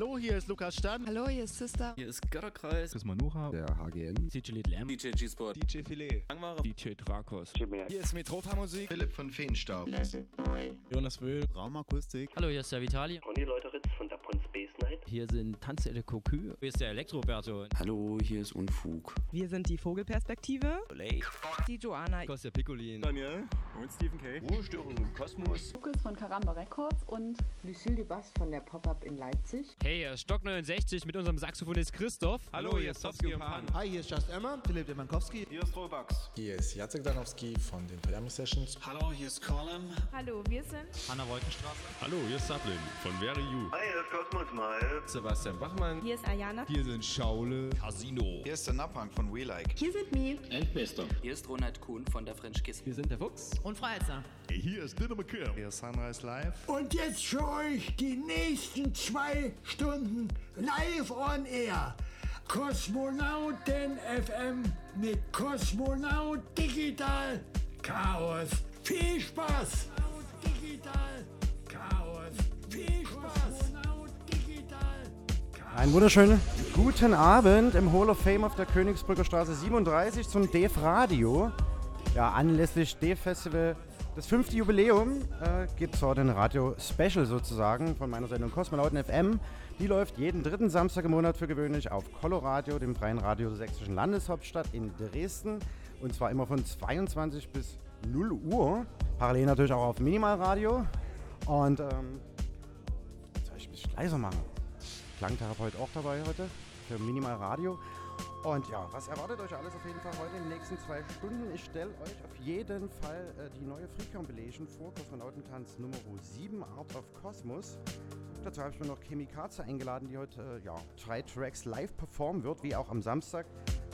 Hallo, hier ist Lukas Stan. Hallo, hier ist Sister. Hier ist Götterkreis. Chris Manuha. Der HGN. DJ Little M. DJ G-Sport. DJ Filet. Langware. DJ Drakos. Hier ist Metropa Musik. Philipp von Feenstaub. Jonas Wöhl. Raumakustik. Hallo, hier ist der Vitali. Ronny Leuteritz von Dapon Space Night. Hier sind Tanze de Cocu. Hier ist der Elektroberto. Hallo, hier ist Unfug. Wir sind die Vogelperspektive. Olay. Die Joanna. Kostja Piccolin. Daniel. Und Stephen K. Ruhestörung im Kosmos. Lukas von Karamba Records und Lucille Dubas von der Pop-Up in Leipzig. Hey, hier ist Stock 69 mit unserem Saxophonist Christoph. Hallo, hier ist Sofsky und Pan. Hi, hier ist Just Emma, Philipp Demankowski. Hier ist Robax. Hier ist Jacek Danowski von den Toyami Sessions. Hallo, hier ist Colin. Hallo, wir sind Hanna Wolkenstraße. Hallo, hier ist Sablin von Very You. Hi, hier ist Cosmos Mal. Sebastian Bachmann. Hier ist Ayana. Hier sind Schaule. Casino. Hier ist der Napang von We Like. Hier sind Mi. Endbester. Hier ist Ronald Kuhn von der French Kiss. Wir sind der Fuchs. Und Frau Elster. Hier ist Dinner McKim. Hier ist Sunrise Live. Und jetzt für euch die nächsten zwei Stunden live on air. Kosmonauten FM mit Kosmonaut Digital Chaos. Viel Spaß! Digital Einen wunderschönen guten Abend im Hall of Fame auf der Königsbrücker Straße 37 zum DEF Radio. Ja, anlässlich DEF Festival das fünfte Jubiläum äh, gibt es heute ein Radio-Special sozusagen von meiner Sendung Kosmonauten FM. Die läuft jeden dritten Samstag im Monat für gewöhnlich auf Coloradio, dem freien Radio der sächsischen Landeshauptstadt in Dresden. Und zwar immer von 22 bis 0 Uhr. Parallel natürlich auch auf Minimalradio. Und ähm, soll ich ein bisschen leiser machen. Klangtherapeut auch dabei heute für Minimalradio. Und ja, was erwartet euch alles auf jeden Fall heute in den nächsten zwei Stunden? Ich stelle euch auf jeden Fall äh, die neue Free Compilation vor, Kosmonautentanz Nummer 7, Art of Cosmos. Dazu habe ich mir noch Chemikaze eingeladen, die heute äh, ja, drei Tracks live performen wird, wie auch am Samstag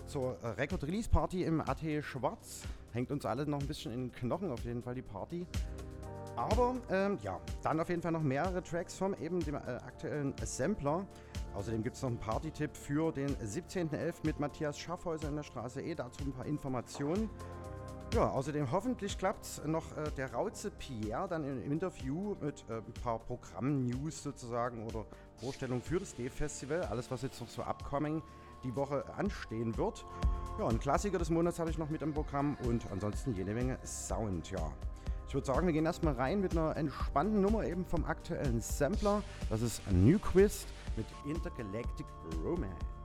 zur äh, Record Release Party im AT Schwarz. Hängt uns alle noch ein bisschen in den Knochen auf jeden Fall die Party. Aber ähm, ja, dann auf jeden Fall noch mehrere Tracks vom eben dem äh, aktuellen Sampler. Außerdem gibt es noch einen Party-Tipp für den 17.11. mit Matthias Schaffhäuser in der Straße E. Dazu ein paar Informationen. Ja, außerdem hoffentlich klappt noch äh, der Rauze Pierre dann im Interview mit äh, ein paar Programm-News sozusagen oder Vorstellungen für das D-Festival. Alles, was jetzt noch so upcoming die Woche anstehen wird. Ja, ein Klassiker des Monats habe ich noch mit im Programm und ansonsten jede Menge Sound, ja. Ich würde sagen, wir gehen erstmal rein mit einer entspannten Nummer eben vom aktuellen Sampler. Das ist New Quist mit Intergalactic Romance.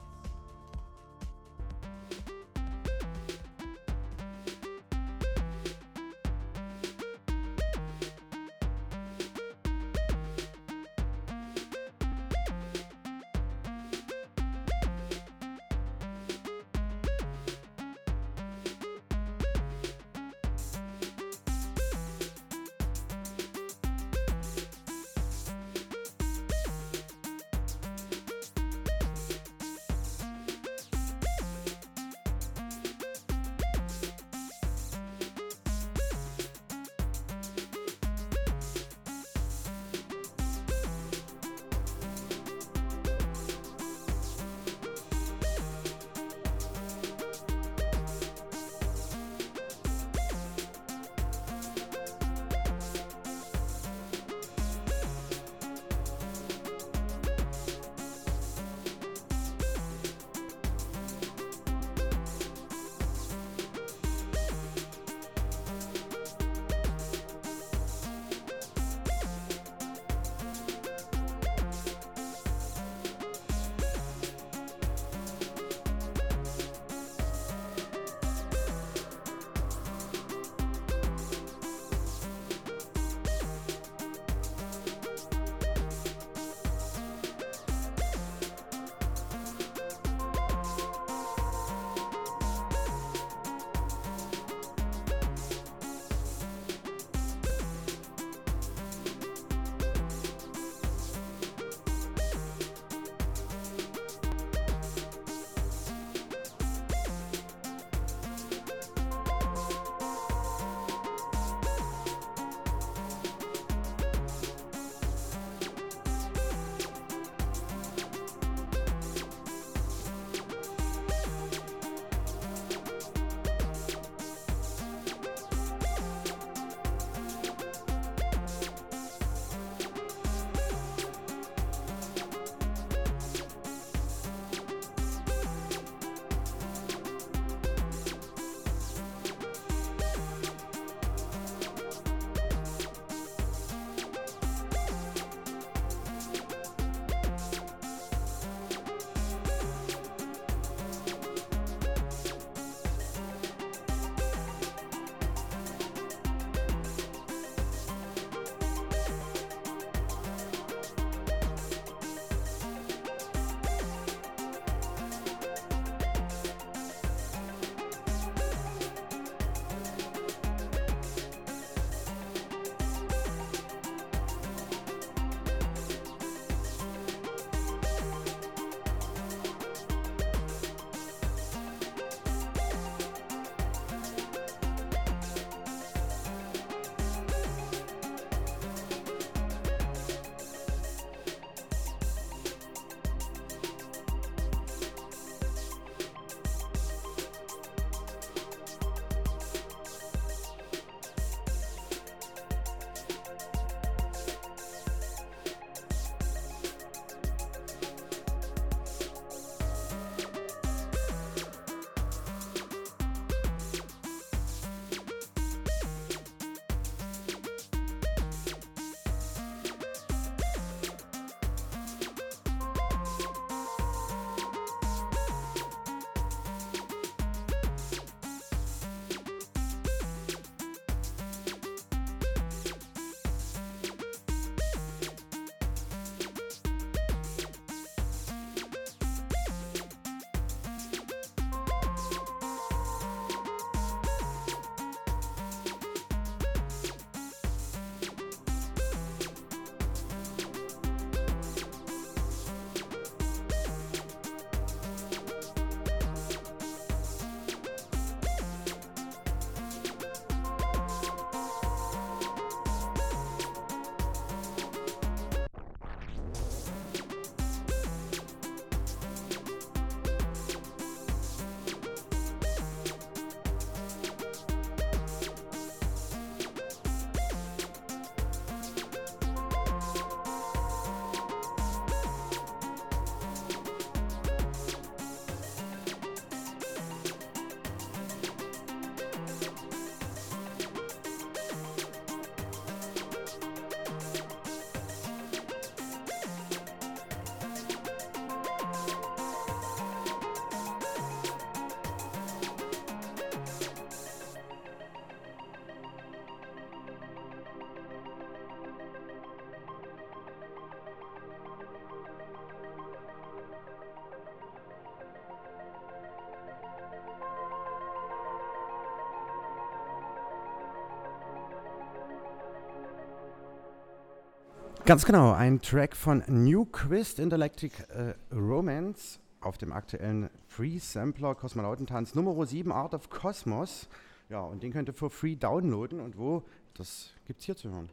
Ganz genau, ein Track von New Quist Intergalactic äh, Romance auf dem aktuellen Free Sampler Kosmonautentanz Nummer 7 Art of Cosmos. Ja, und den könnt ihr für free downloaden. Und wo? Das gibt's hier zu hören.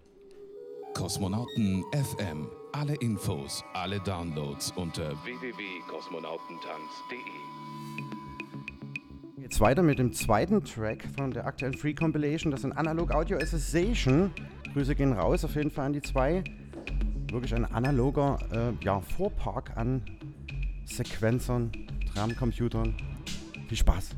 Kosmonauten FM. Alle Infos, alle Downloads unter www.kosmonautentanz.de. Jetzt weiter mit dem zweiten Track von der aktuellen Free Compilation. Das sind Analog Audio Association. Grüße gehen raus auf jeden Fall an die zwei. Wirklich ein analoger äh, ja, Vorpark an Sequenzern, Drumcomputern. Viel Spaß!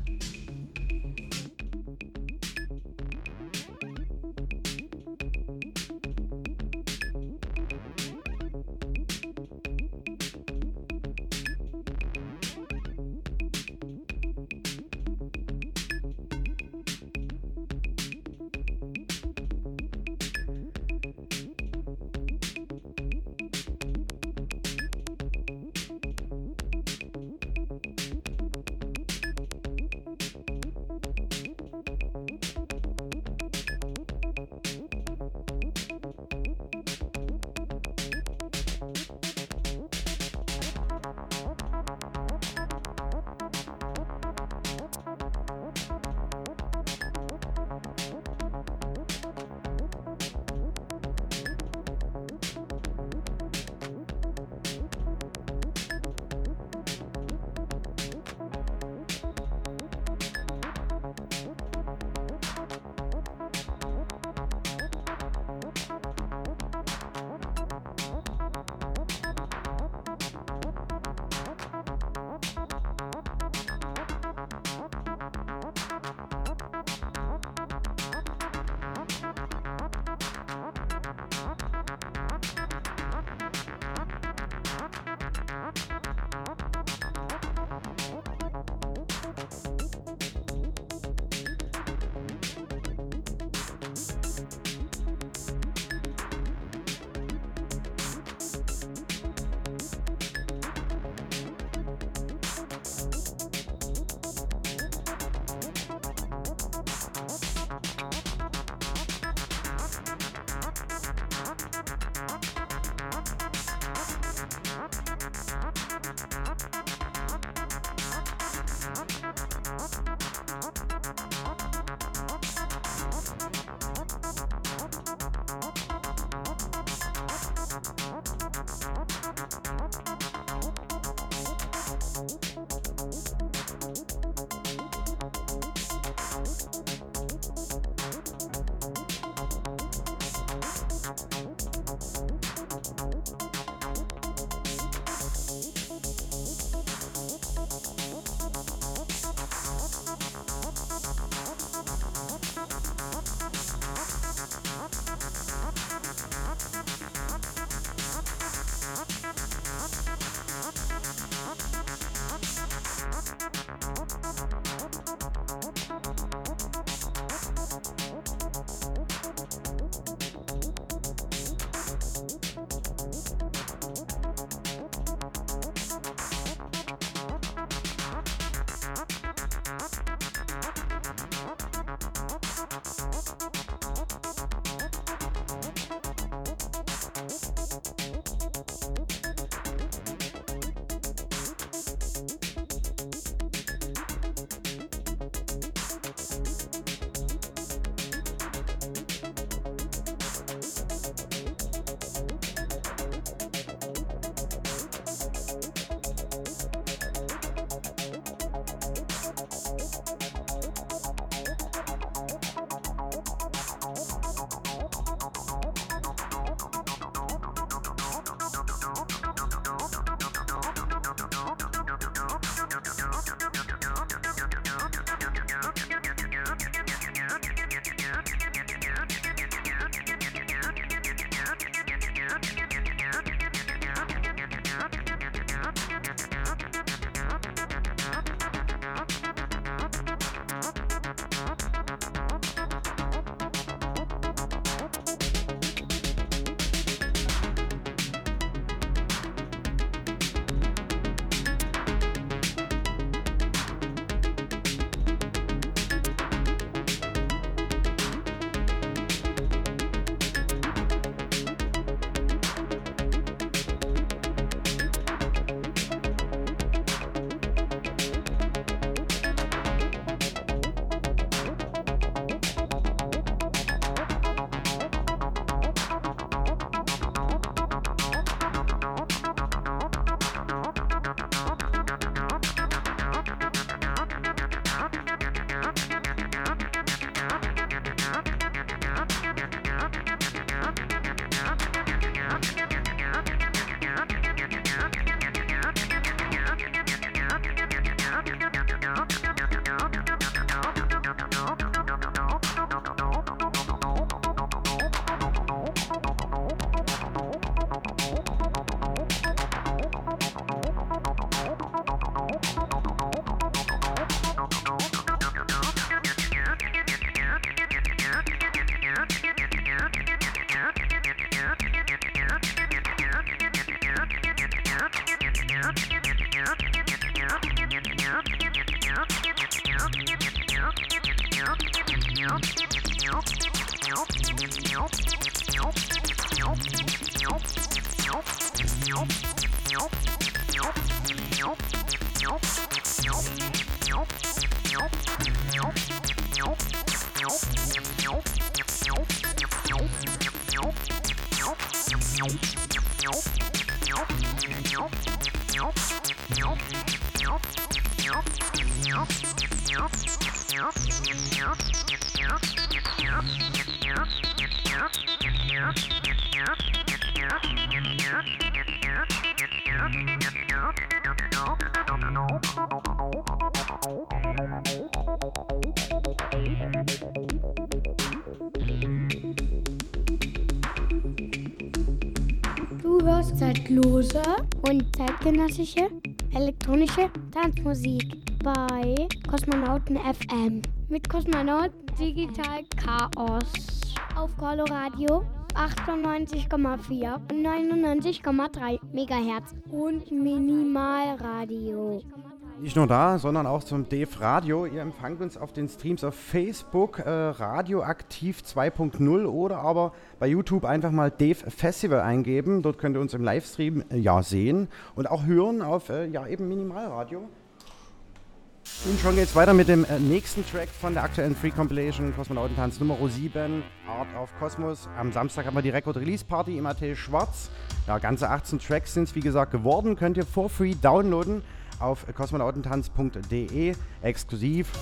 Du zeitlose und zeitgenössische elektronische Tanzmusik bei Kosmonauten FM mit Kosmonaut Digital Chaos. Auf Coloradio 98,4 und 99,3 Megahertz. Und Minimalradio. Nicht nur da, sondern auch zum Dave Radio. Ihr empfangt uns auf den Streams auf Facebook, äh, Radioaktiv 2.0 oder aber bei YouTube einfach mal Dave Festival eingeben. Dort könnt ihr uns im Livestream äh, ja sehen und auch hören auf äh, ja eben Minimalradio. Und schon geht's weiter mit dem äh, nächsten Track von der aktuellen Free Compilation Kosmonautentanz Nummer 7, Art of Cosmos. Am Samstag haben wir die Record Release Party im AT Schwarz. Ja, ganze 18 Tracks sind es wie gesagt geworden. Könnt ihr for free downloaden auf kosmonautentanz.de exklusiv.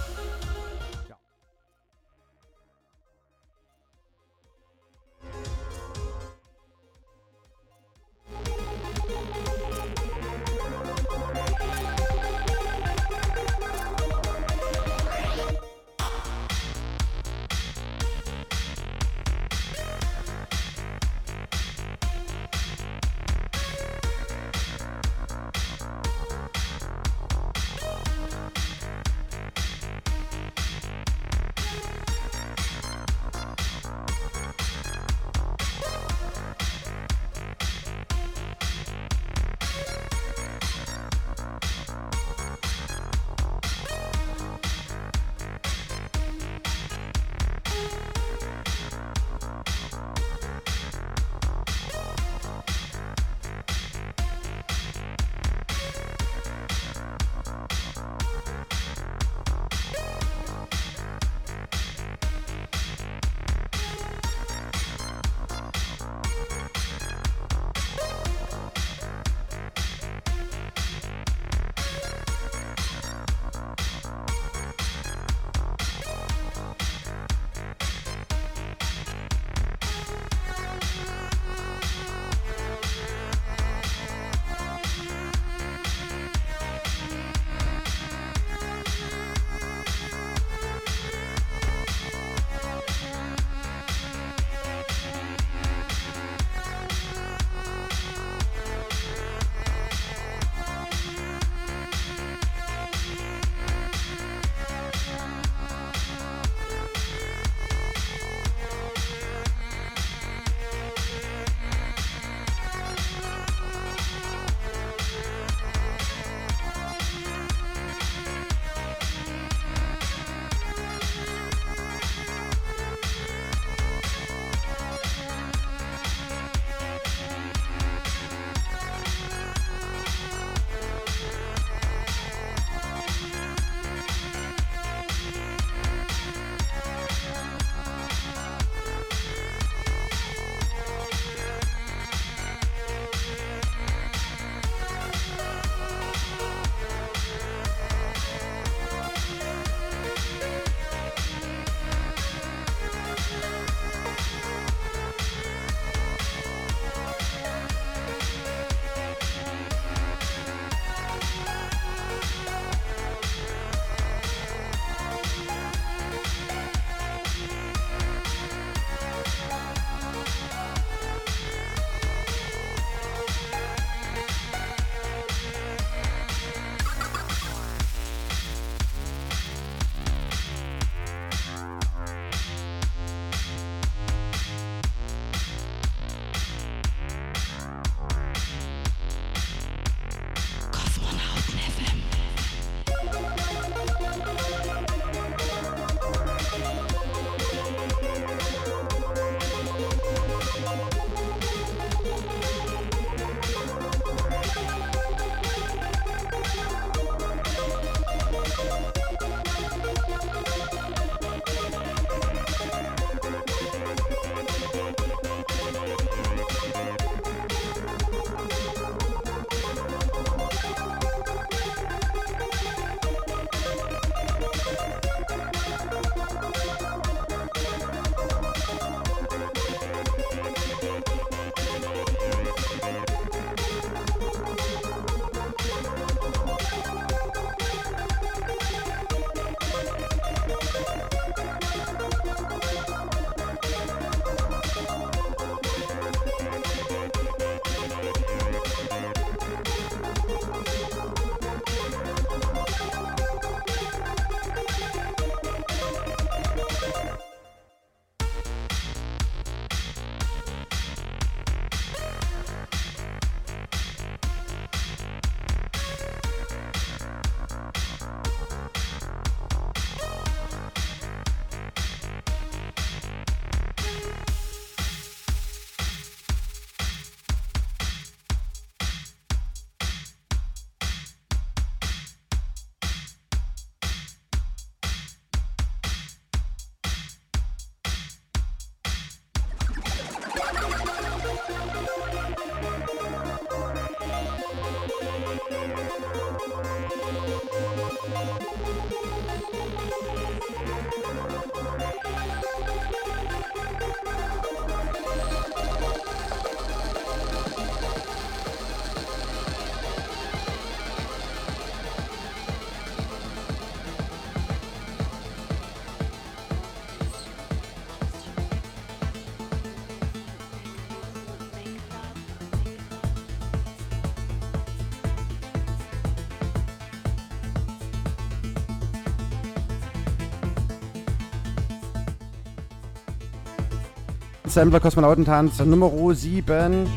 Sampler Kosmonautentanz Nummer 7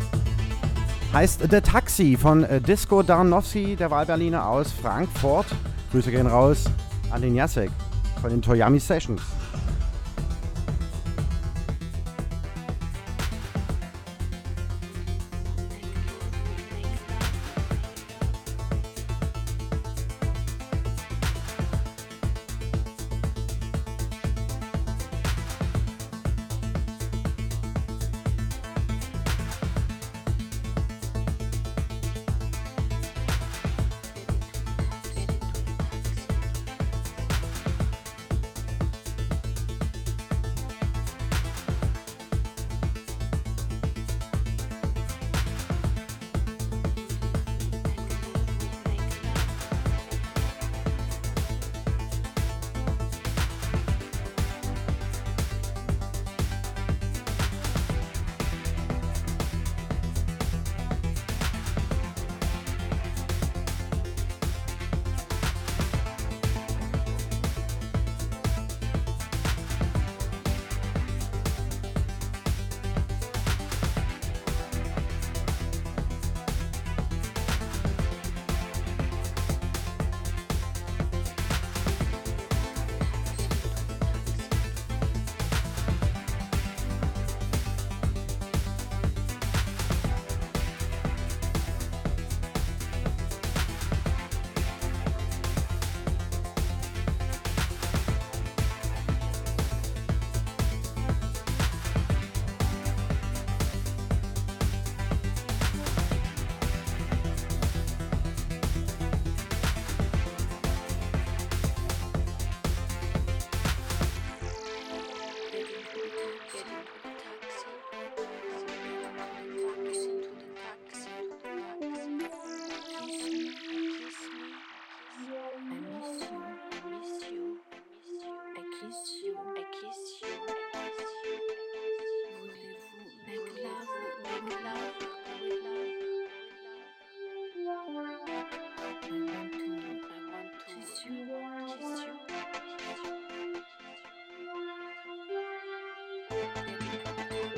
heißt The Taxi von äh, Disco Darnowski, der Wahlberliner aus Frankfurt. Grüße gehen raus an den Jacek von den Toyami Sessions.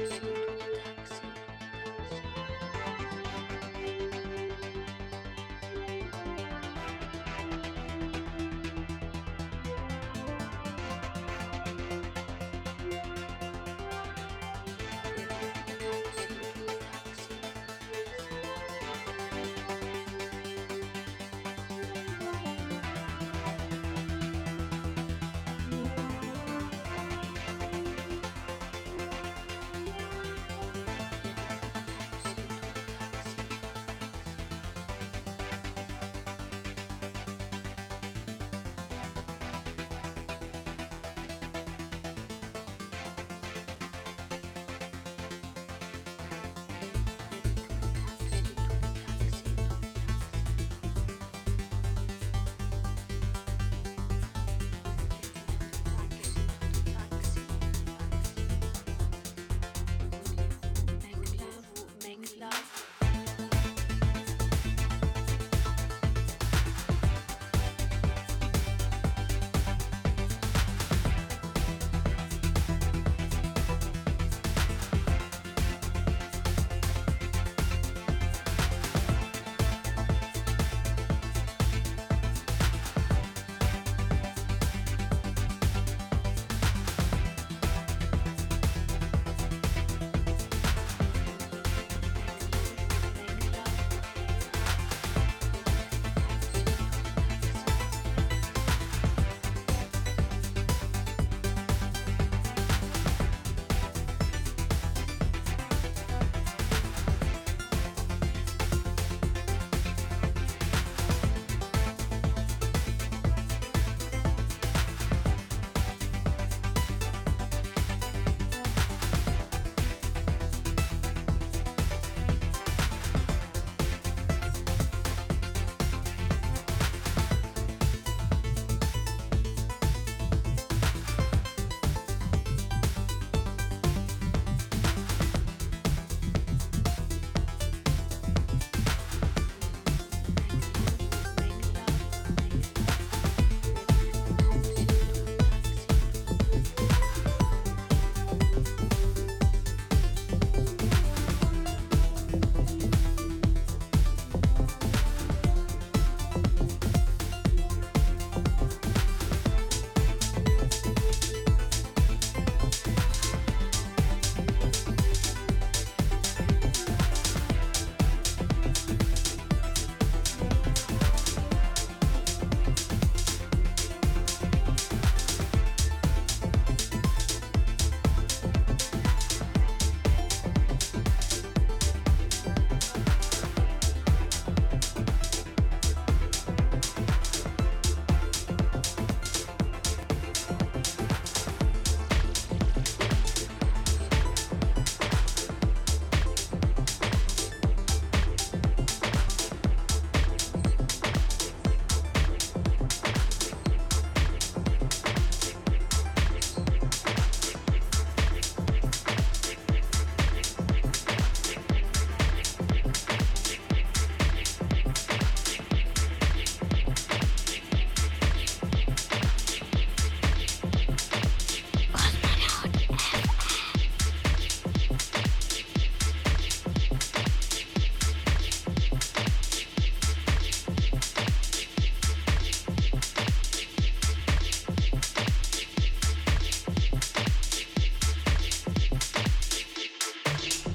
Thank you.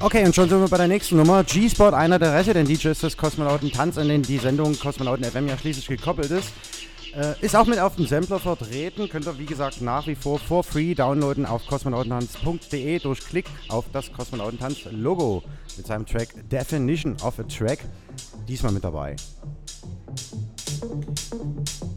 Okay, und schon sind wir bei der nächsten Nummer. G-Spot, einer der Resident DJs des Kosmonauten Tanz, an den die Sendung Kosmonauten FM ja schließlich gekoppelt ist. Äh, ist auch mit auf dem Sampler vertreten. Könnt ihr, wie gesagt, nach wie vor for free downloaden auf kosmonautentanz.de durch Klick auf das Kosmonautentanz-Logo mit seinem Track Definition of a Track. Diesmal mit dabei. Definition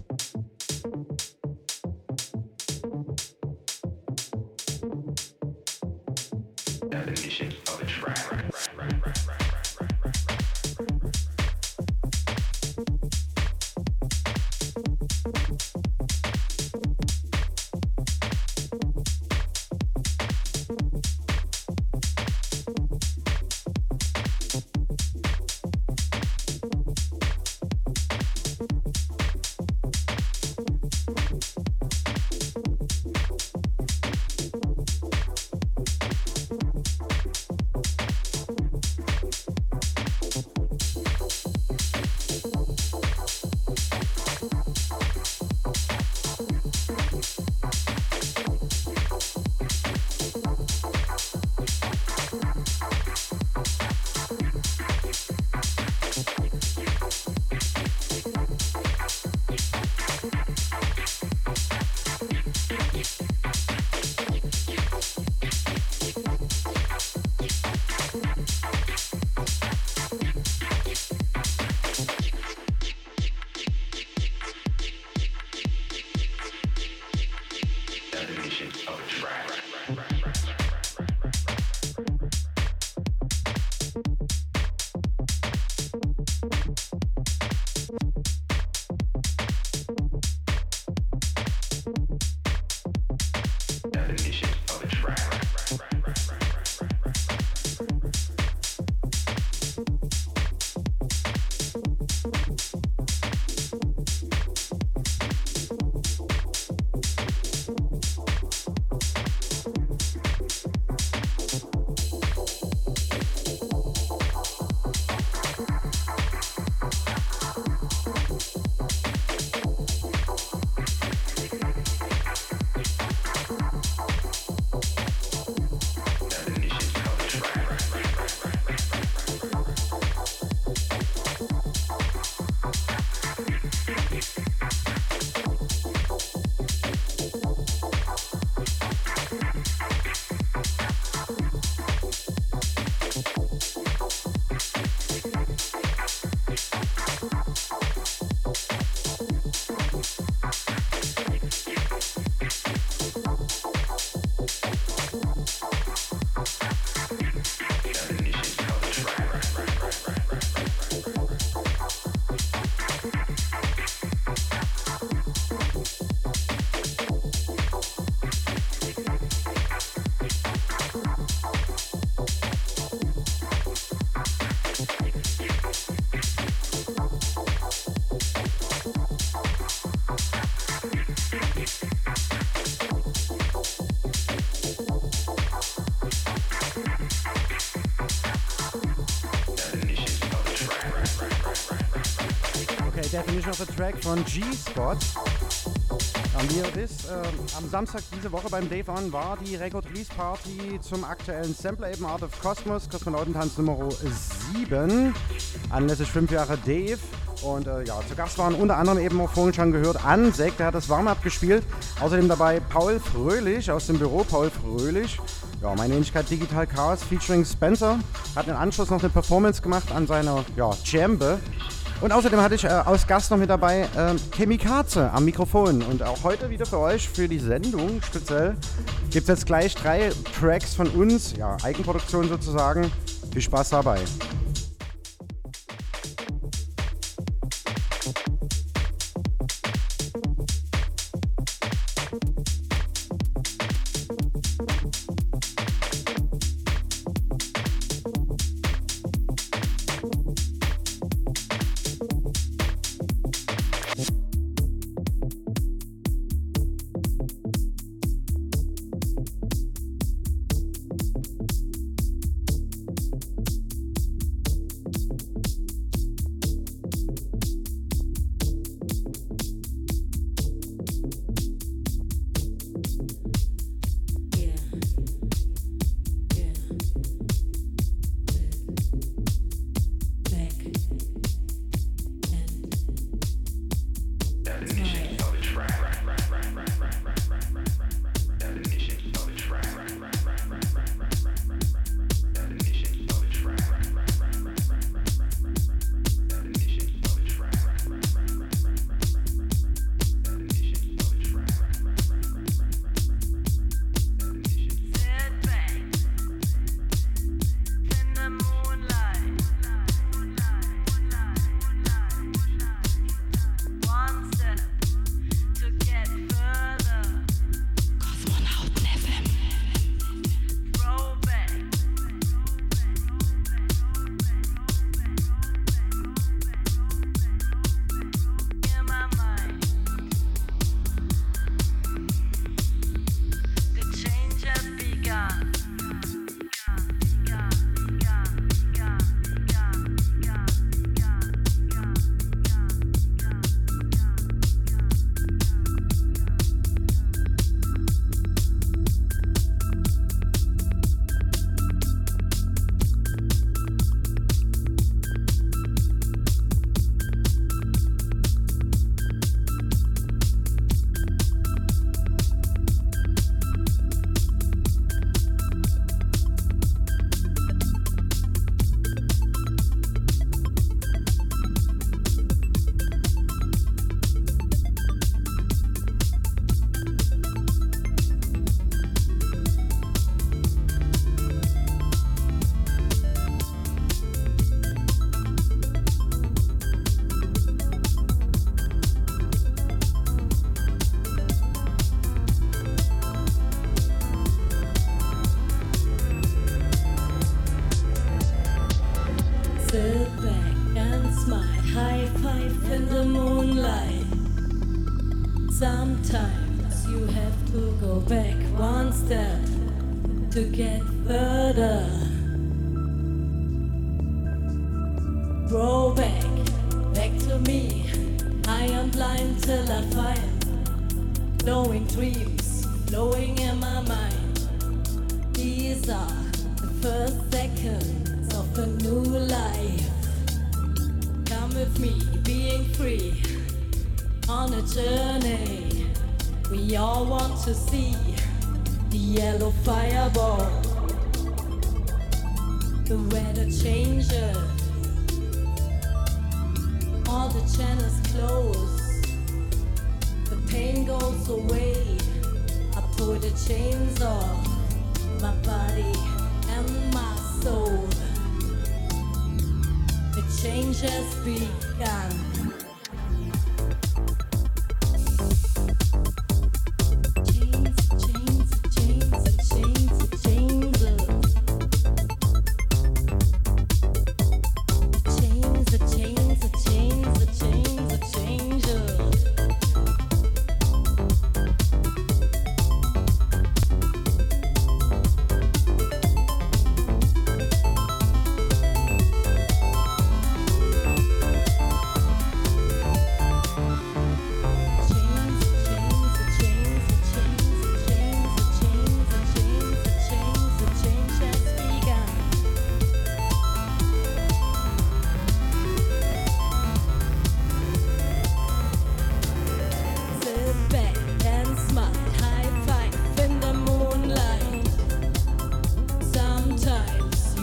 Of a Track von G-Spot. Haben wir das. Ähm, am Samstag diese Woche beim Dave On war die Record Release Party zum aktuellen Sampler eben Art of Cosmos, Kosmonautentanz Nummer 7. Anlässlich 5 Jahre Dave. Und äh, ja, zu Gast waren unter anderem eben auch vorhin schon gehört Ansek, der hat das Warm-Up gespielt. Außerdem dabei Paul Fröhlich aus dem Büro, Paul Fröhlich. Ja, meine Ähnlichkeit Digital Chaos featuring Spencer. Hat im Anschluss noch eine Performance gemacht an seiner ja, Jambe. Und außerdem hatte ich äh, als Gast noch mit dabei äh, Chemikaze am Mikrofon. Und auch heute wieder für euch, für die Sendung speziell, gibt es jetzt gleich drei Tracks von uns, ja, Eigenproduktion sozusagen. Viel Spaß dabei.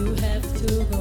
You have to go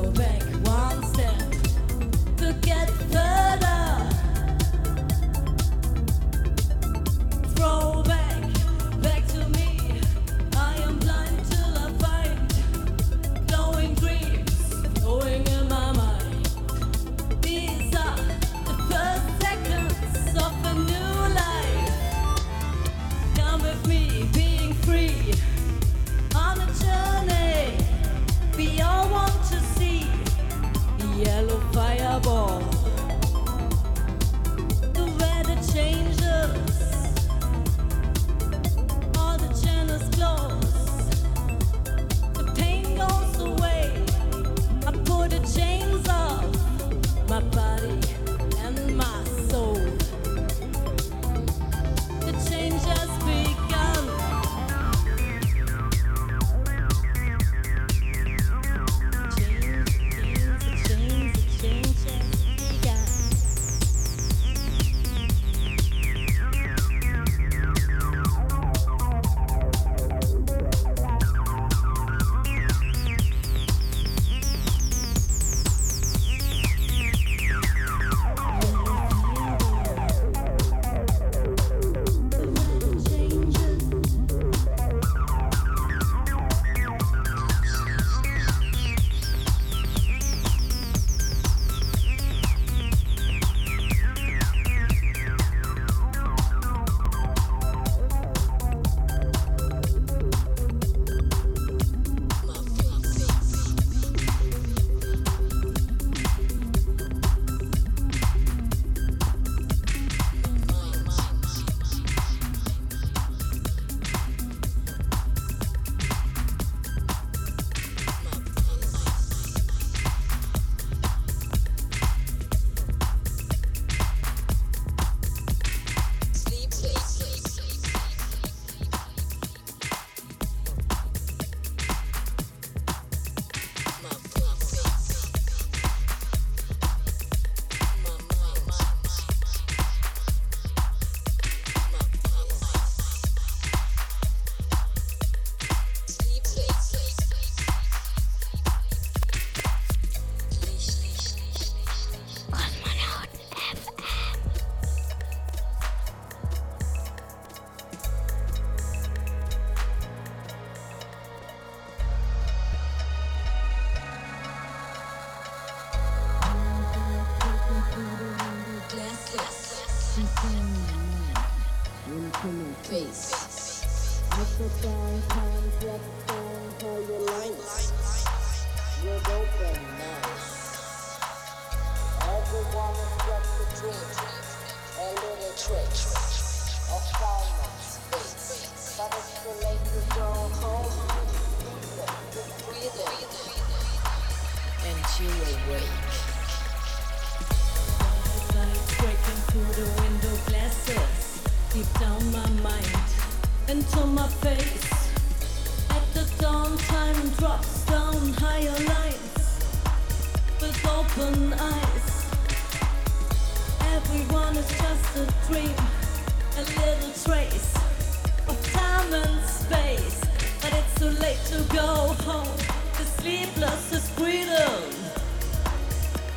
go home The sleepless is freedom,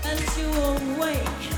and you won't wake.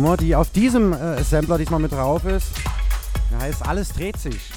Nummer, die auf diesem äh, Sampler diesmal mit drauf ist. Ja, heißt Alles dreht sich.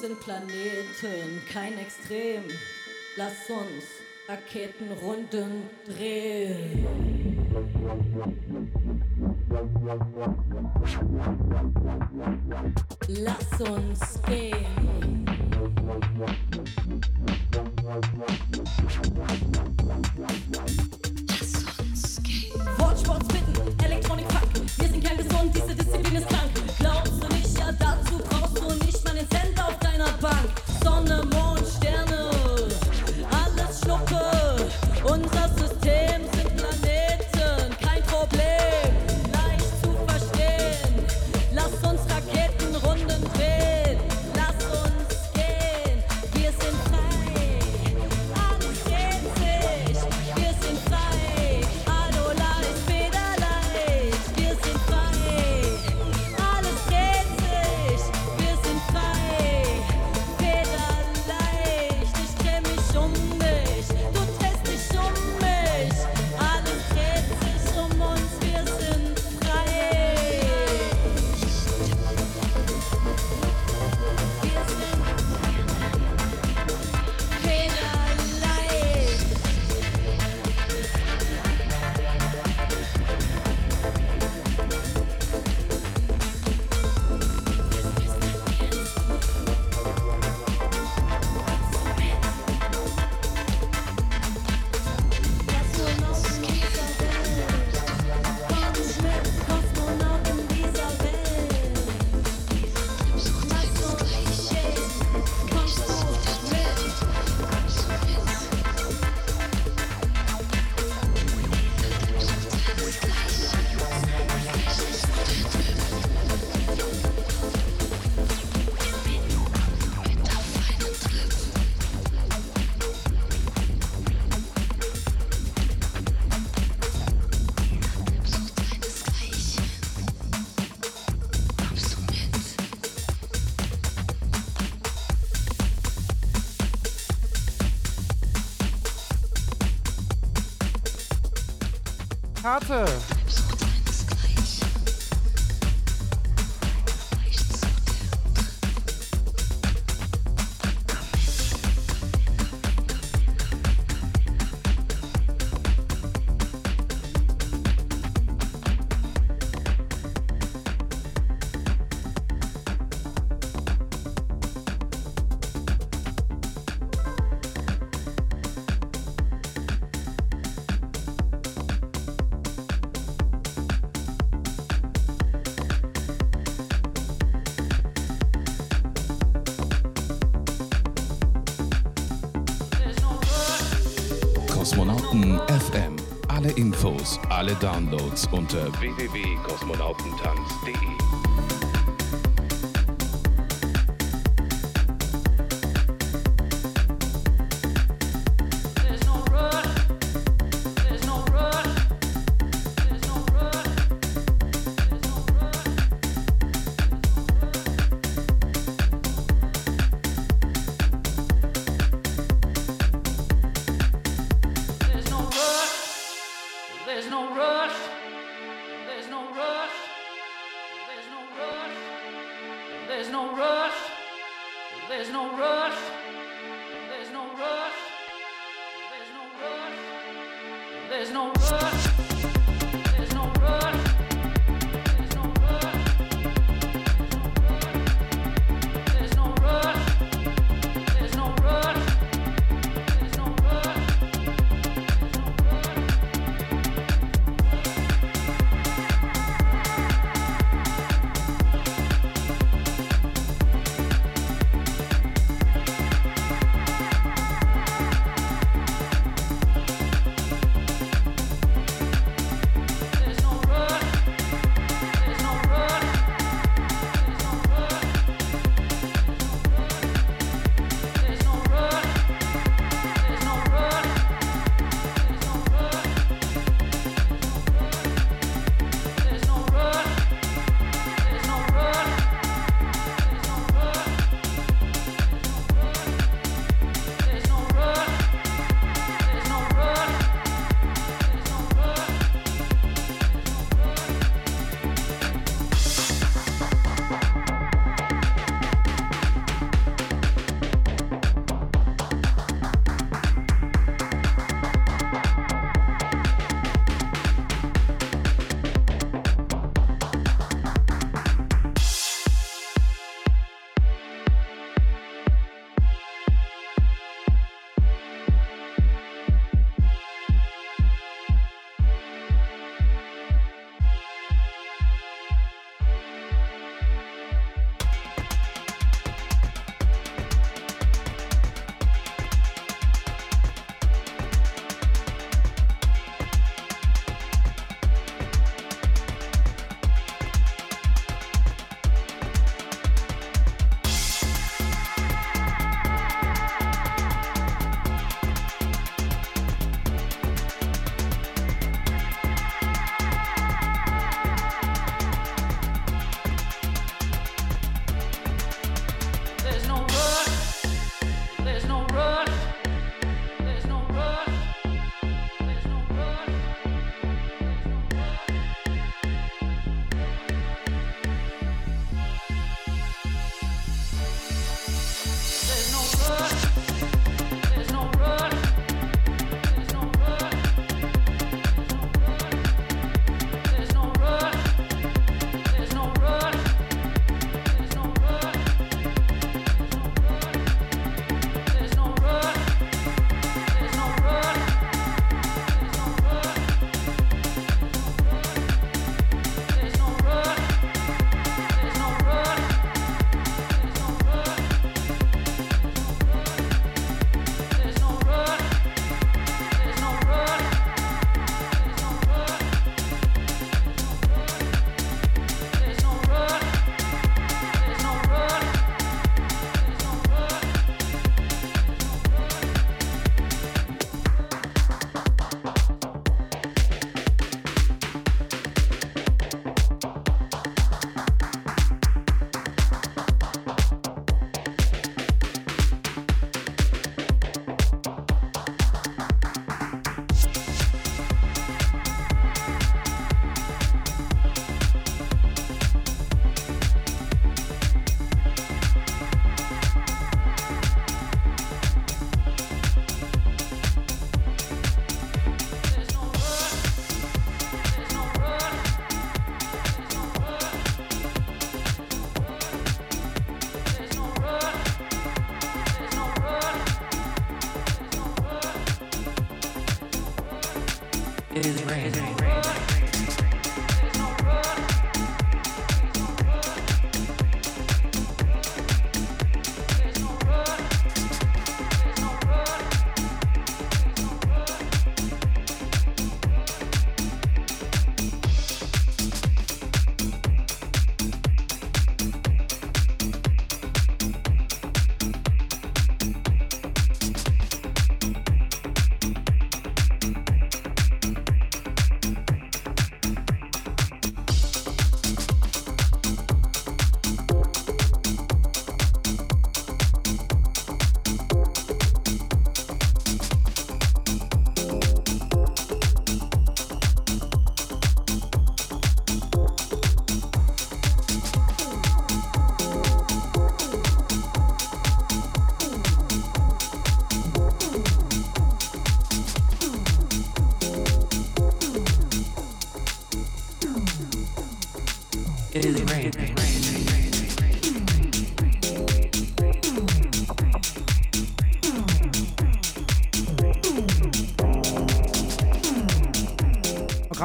sind Planeten, kein Extrem. Lass uns Raketenrunden drehen. Lass uns gehen. Karte. Infos, alle Downloads unter www.kosmonautentanz.de.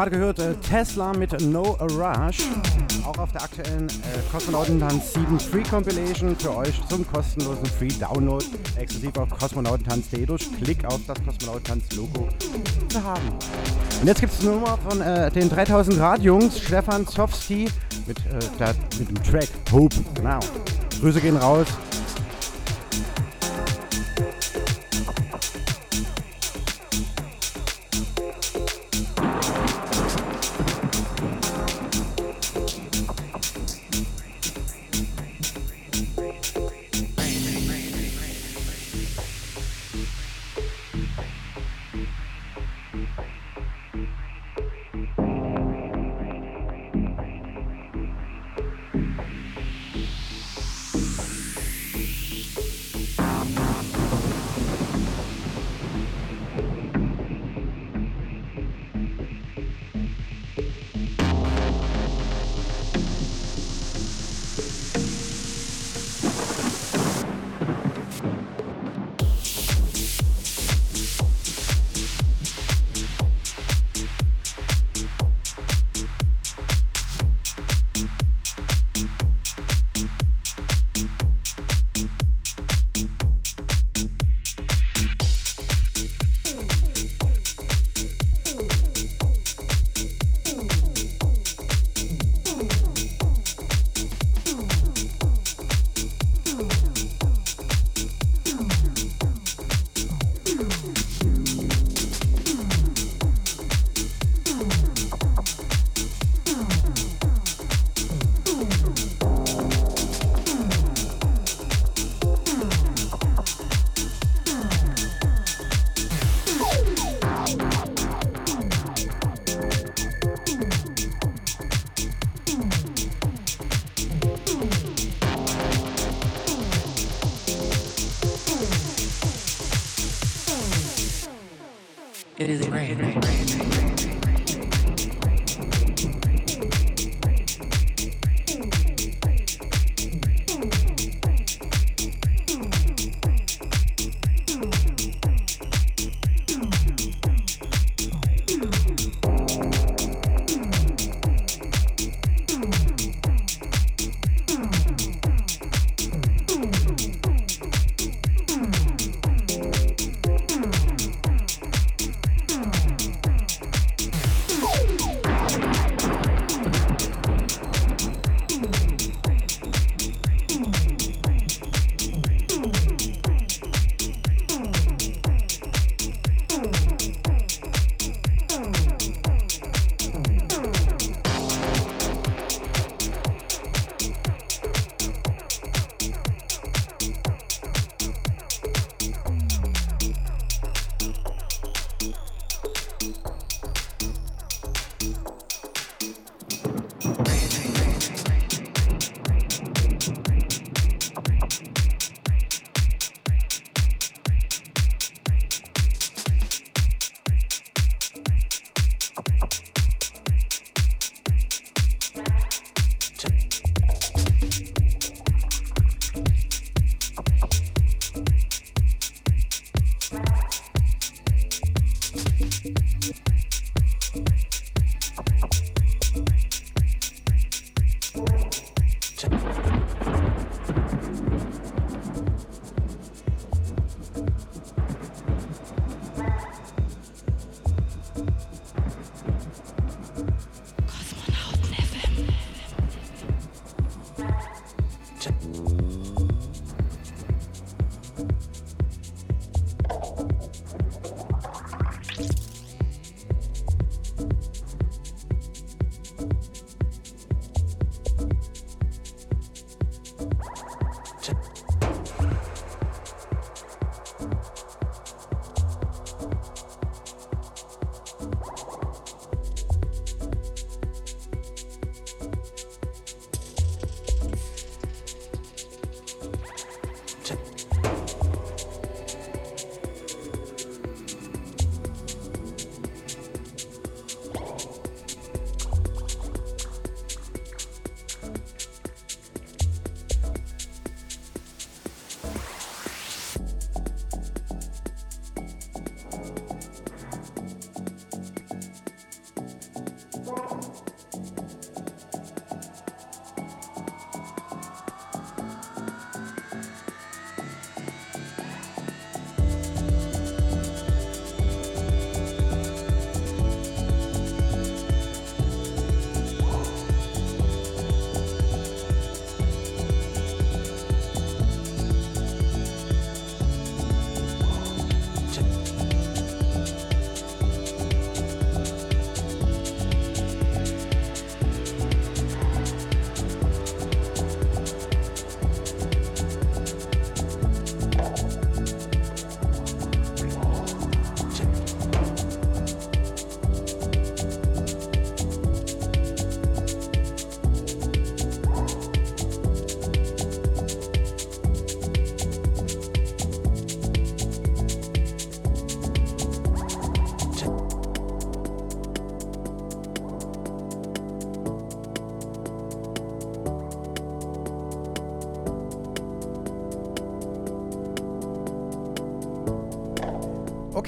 Gerade gehört äh, Tesla mit No Rush. Auch auf der aktuellen äh, Kosmonautentanz 7 Free Compilation für euch zum kostenlosen Free Download exklusiv auf kosmonautentanz.de durch Klick auf das Kosmonautentanz-Logo zu haben. Und jetzt gibt es eine Nummer von äh, den 3000 Grad Jungs, Stefan Zowski mit, äh, der, mit dem Track Hope. Genau. Grüße gehen raus.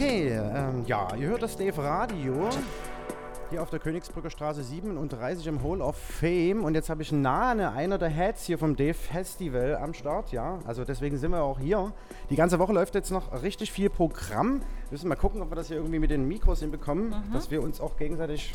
Okay, ähm, ja, ihr hört das Dave Radio. Hier auf der Königsbrücker Straße 37 im Hall of Fame. Und jetzt habe ich Nane, einer der Heads hier vom Dave Festival am Start, ja. Also deswegen sind wir auch hier. Die ganze Woche läuft jetzt noch richtig viel Programm. Wir müssen mal gucken, ob wir das hier irgendwie mit den Mikros hinbekommen, Mhm. dass wir uns auch gegenseitig,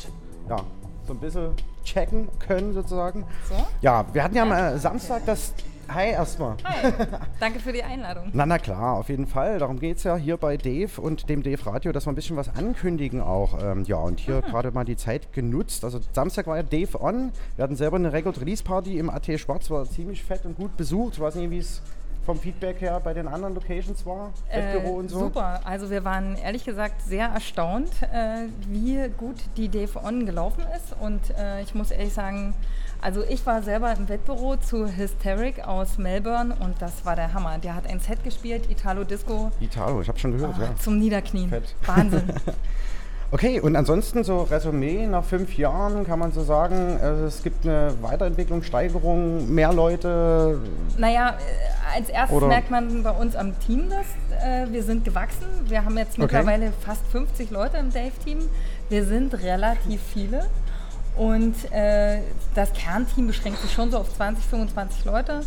ja, so ein bisschen checken können sozusagen. So? Ja, wir hatten ja am äh, Samstag das... Hi erstmal. Hi, danke für die Einladung. Na, na klar, auf jeden Fall. Darum geht es ja hier bei Dave und dem Dave Radio, dass wir ein bisschen was ankündigen auch. Ähm, ja, und hier Mhm. gerade mal die Zeit genutzt. Also Samstag war ja Dave On. Wir hatten selber eine Record Release Party im AT Schwarz, war ziemlich fett und gut besucht. Ich weiß nicht, wie es vom Feedback her bei den anderen Locations war. Wettbüro und so. Äh, Super, also wir waren ehrlich gesagt sehr erstaunt, äh, wie gut die Dave On gelaufen ist. Und äh, ich muss ehrlich sagen, also ich war selber im Wettbüro zu Hysteric aus Melbourne und das war der Hammer. Der hat ein Set gespielt, Italo Disco, Italo, ich habe schon gehört, Ah, ja. zum Niederknien. Fett. Wahnsinn. Okay, und ansonsten so Resümee nach fünf Jahren kann man so sagen, äh, es gibt eine Weiterentwicklung, Steigerung, mehr Leute. Naja, äh, als erstes Oder- merkt man bei uns am Team das. Äh, wir sind gewachsen. Wir haben jetzt Okay. mittlerweile fast 50 Leute im Dave-Team. Wir sind relativ viele. Und äh, das Kernteam beschränkt sich schon so auf 20, 25 Leute.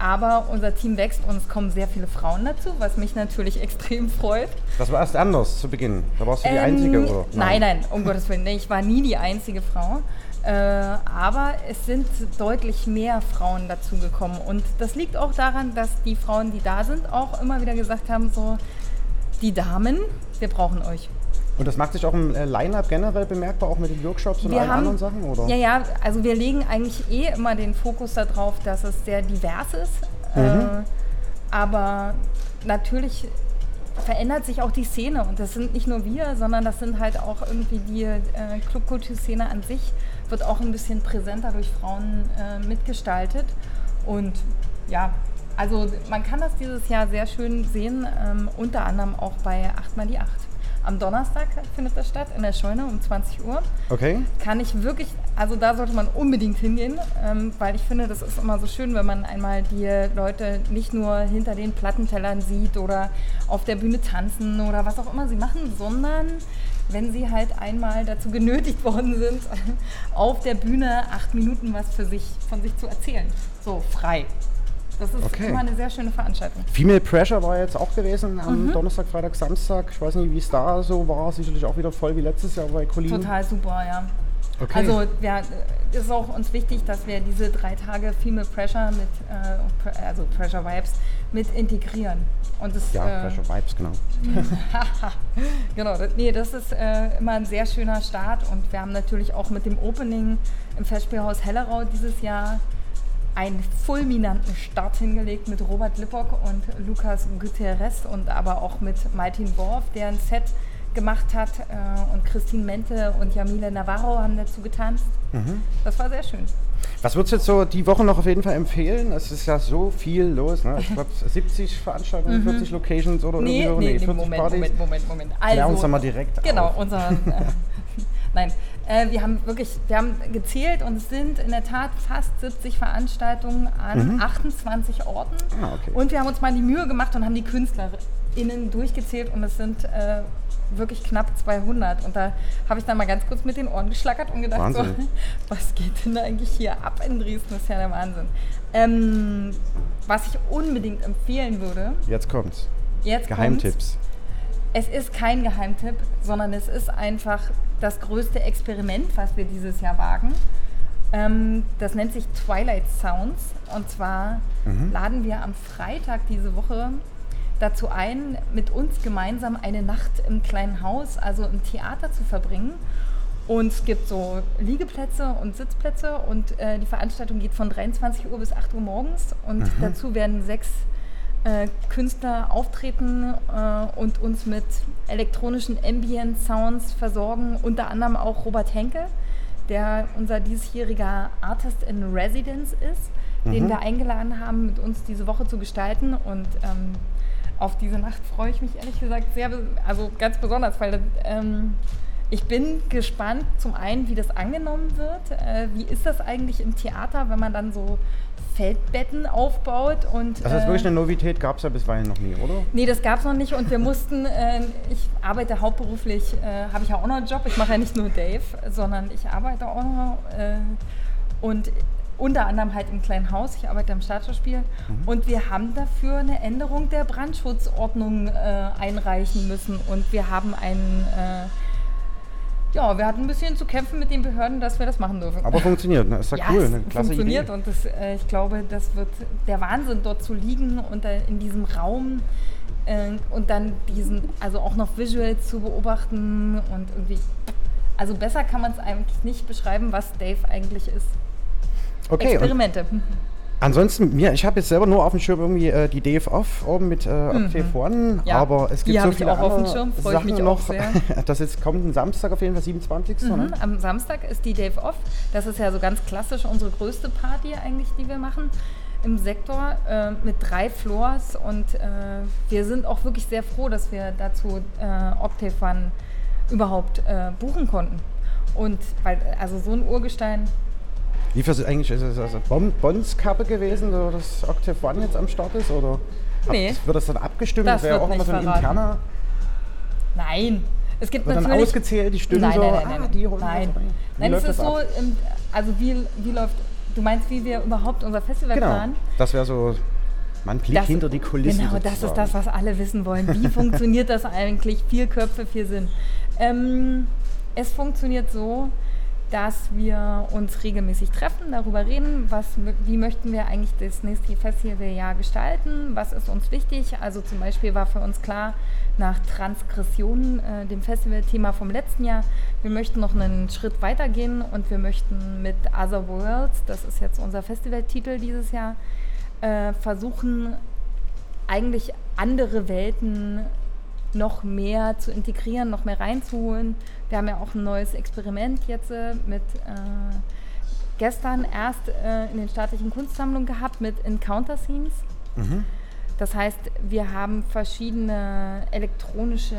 Aber unser Team wächst und es kommen sehr viele Frauen dazu, was mich natürlich extrem freut. Das war erst anders zu Beginn. Da warst du die Ähm, Einzige, oder? Nein, nein, um Gottes Willen. Ich war nie die einzige Frau. Äh, aber es sind deutlich mehr Frauen dazugekommen. Und das liegt auch daran, dass die Frauen, die da sind, auch immer wieder gesagt haben, so, die Damen, wir brauchen euch. Und das macht sich auch im äh, Line-Up generell bemerkbar, auch mit den Workshops und Wir allen haben- anderen Sachen, oder? Ja, ja, also wir legen eigentlich eh immer den Fokus darauf, dass es sehr divers ist. Mhm. Äh, aber natürlich verändert sich auch die Szene und das sind nicht nur wir, sondern das sind halt auch irgendwie die äh, Clubkultur-Szene an sich wird auch ein bisschen präsenter durch Frauen äh, mitgestaltet und ja, also man kann das dieses Jahr sehr schön sehen, ähm, unter anderem auch bei 8 mal die 8. Am Donnerstag findet das statt in der Scheune um 20 Uhr Okay. kann ich wirklich, also da sollte man unbedingt hingehen, ähm, weil ich finde, das ist immer so schön, wenn man einmal die Leute nicht nur hinter den Plattentellern sieht oder auf der Bühne tanzen oder was auch immer sie machen, sondern wenn sie halt einmal dazu genötigt worden sind, auf der Bühne acht Minuten was für sich, von sich zu erzählen. So frei. Das ist Okay. immer eine sehr schöne Veranstaltung. Female Pressure war jetzt auch gewesen am Mhm. Donnerstag, Freitag, Samstag. Ich weiß nicht, wie es da so war. Sicherlich auch wieder voll wie letztes Jahr bei Colin. Total super, ja. Okay. Also ja, es ist auch uns wichtig, dass wir diese drei Tage Female Pressure mit, äh, also Pressure Vibes mit integrieren. Und das, Ja, äh, Pressure Vibes, genau. genau, das, nee, das ist äh, immer ein sehr schöner Start und wir haben natürlich auch mit dem Opening im Festspielhaus Hellerau dieses Jahr einen fulminanten Start hingelegt mit Robert Lippock und Lukas Gutierrez und aber auch mit Martin Worf, der ein Set gemacht hat äh, und Christine Mente und Jamile Navarro haben dazu getanzt. Mhm. Das war sehr schön. Was würdest du jetzt so die Woche noch auf jeden Fall empfehlen? Es ist ja so viel los. Ne? Ich glaube, 70 Veranstaltungen, Mhm. 40 Locations oder Nee, irgendwie nee, nee, 40 Moment. Moment, Moment, Moment. Klär uns Also- doch mal direkt Genau, auf. unser. Äh, nein, äh, wir haben wirklich, wir haben gezählt und es sind in der Tat fast 70 Veranstaltungen an Mhm. 28 Orten. Ah, okay. Und wir haben uns mal die Mühe gemacht und haben die KünstlerInnen durchgezählt und es sind äh, wirklich knapp 200. Und da habe ich dann mal ganz kurz mit den Ohren geschlackert und gedacht, so, was geht denn da eigentlich hier ab in Dresden? Das ist ja der Wahnsinn. Ähm, was ich unbedingt empfehlen würde, Jetzt kommt's. Jetzt Geheimtipps. Es ist kein Geheimtipp, sondern es ist einfach das größte Experiment, was wir dieses Jahr wagen. Ähm, das nennt sich Twilight Sounds. Und zwar Mhm. laden wir am Freitag diese Woche dazu ein, mit uns gemeinsam eine Nacht im kleinen Haus, also im Theater zu verbringen. Und es gibt so Liegeplätze und Sitzplätze und äh, die Veranstaltung geht von 23 Uhr bis 8 Uhr morgens und Mhm. dazu werden sechs äh, Künstler auftreten äh, und uns mit elektronischen Ambient Sounds versorgen, unter anderem auch Robert Henke, der unser diesjähriger Artist in Residence ist, den Mhm. wir eingeladen haben, mit uns diese Woche zu gestalten und ähm, auf diese Nacht freue ich mich ehrlich gesagt sehr, also ganz besonders, weil ähm, ich bin gespannt, zum einen, wie das angenommen wird. Äh, wie ist das eigentlich im Theater, wenn man dann so Feldbetten aufbaut. Und, Also das ist wirklich eine Novität, gab es ja bisweilen noch nie, oder? Nee, das gab es noch nicht und wir mussten, äh, ich arbeite hauptberuflich, äh, habe ich ja auch noch einen Job, ich mache ja nicht nur Dave, sondern ich arbeite auch noch äh, und unter anderem halt im kleinen Haus, ich arbeite im Staatsschauspiel Mhm. und wir haben dafür eine Änderung der Brandschutzordnung äh, einreichen müssen und wir haben einen, äh, ja, wir hatten ein bisschen zu kämpfen mit den Behörden, dass wir das machen dürfen. Aber funktioniert, ne? Ist ja, Ja, cool, eine klasse funktioniert Idee. und das, äh, ich glaube, das wird der Wahnsinn, dort zu liegen und in diesem Raum äh, und dann diesen, also auch noch visuell zu beobachten und irgendwie, also besser kann man es eigentlich nicht beschreiben, was Dave eigentlich ist. Okay, und Experimente. Ansonsten, mir, ich habe jetzt selber nur auf dem Schirm irgendwie äh, die DF Off oben mit äh, Mhm. Octave One, Ja, aber es die gibt hab so viele auch auf dem andere Schirm, freu ich Sachen mich noch. sehr. das jetzt kommt ein Samstag auf jeden Fall, 27. Mhm. Ne? Am Samstag ist die Dave Off. Das ist ja so ganz klassisch unsere größte Party eigentlich, die wir machen im Sektor äh, mit drei Floors und äh, wir sind auch wirklich sehr froh, dass wir dazu äh, Octave One überhaupt äh, buchen konnten. Und weil, also so ein Urgestein, Wie viel ist eigentlich, ist es also Bon- Bonds-Kappe gewesen, so dass Octave One jetzt am Start ist? Oder habt- Nee. wird das dann abgestimmt? Das wäre auch immer so ein verraten. interner. nein. Es gibt Wird dann natürlich ausgezählt, die Stimmen nein, so, nein, nein, ah, nein, die holen nein. rein. Nein, es ist das so, im, also wie, wie läuft, du meinst, wie wir überhaupt unser Festival Genau, planen? das wäre so, man Blick Das- hinter die Kulissen Genau, das ist sozusagen. das, was alle wissen wollen. Wie funktioniert das eigentlich? Vier Köpfe, vier Sinn. Ähm, es funktioniert so, dass wir uns regelmäßig treffen, darüber reden, was, wie möchten wir eigentlich das nächste Festivaljahr gestalten, was ist uns wichtig. Also zum Beispiel war für uns klar, nach Transgression, äh, dem Festivalthema vom letzten Jahr, wir möchten noch einen Schritt weitergehen und wir möchten mit Other Worlds, das ist jetzt unser Festivaltitel dieses Jahr, äh, versuchen, eigentlich andere Welten noch mehr zu integrieren, noch mehr reinzuholen. Wir haben ja auch ein neues Experiment jetzt äh, mit äh, gestern erst äh, in den staatlichen Kunstsammlungen gehabt mit Encounter Scenes. Mhm. Das heißt, wir haben verschiedene elektronische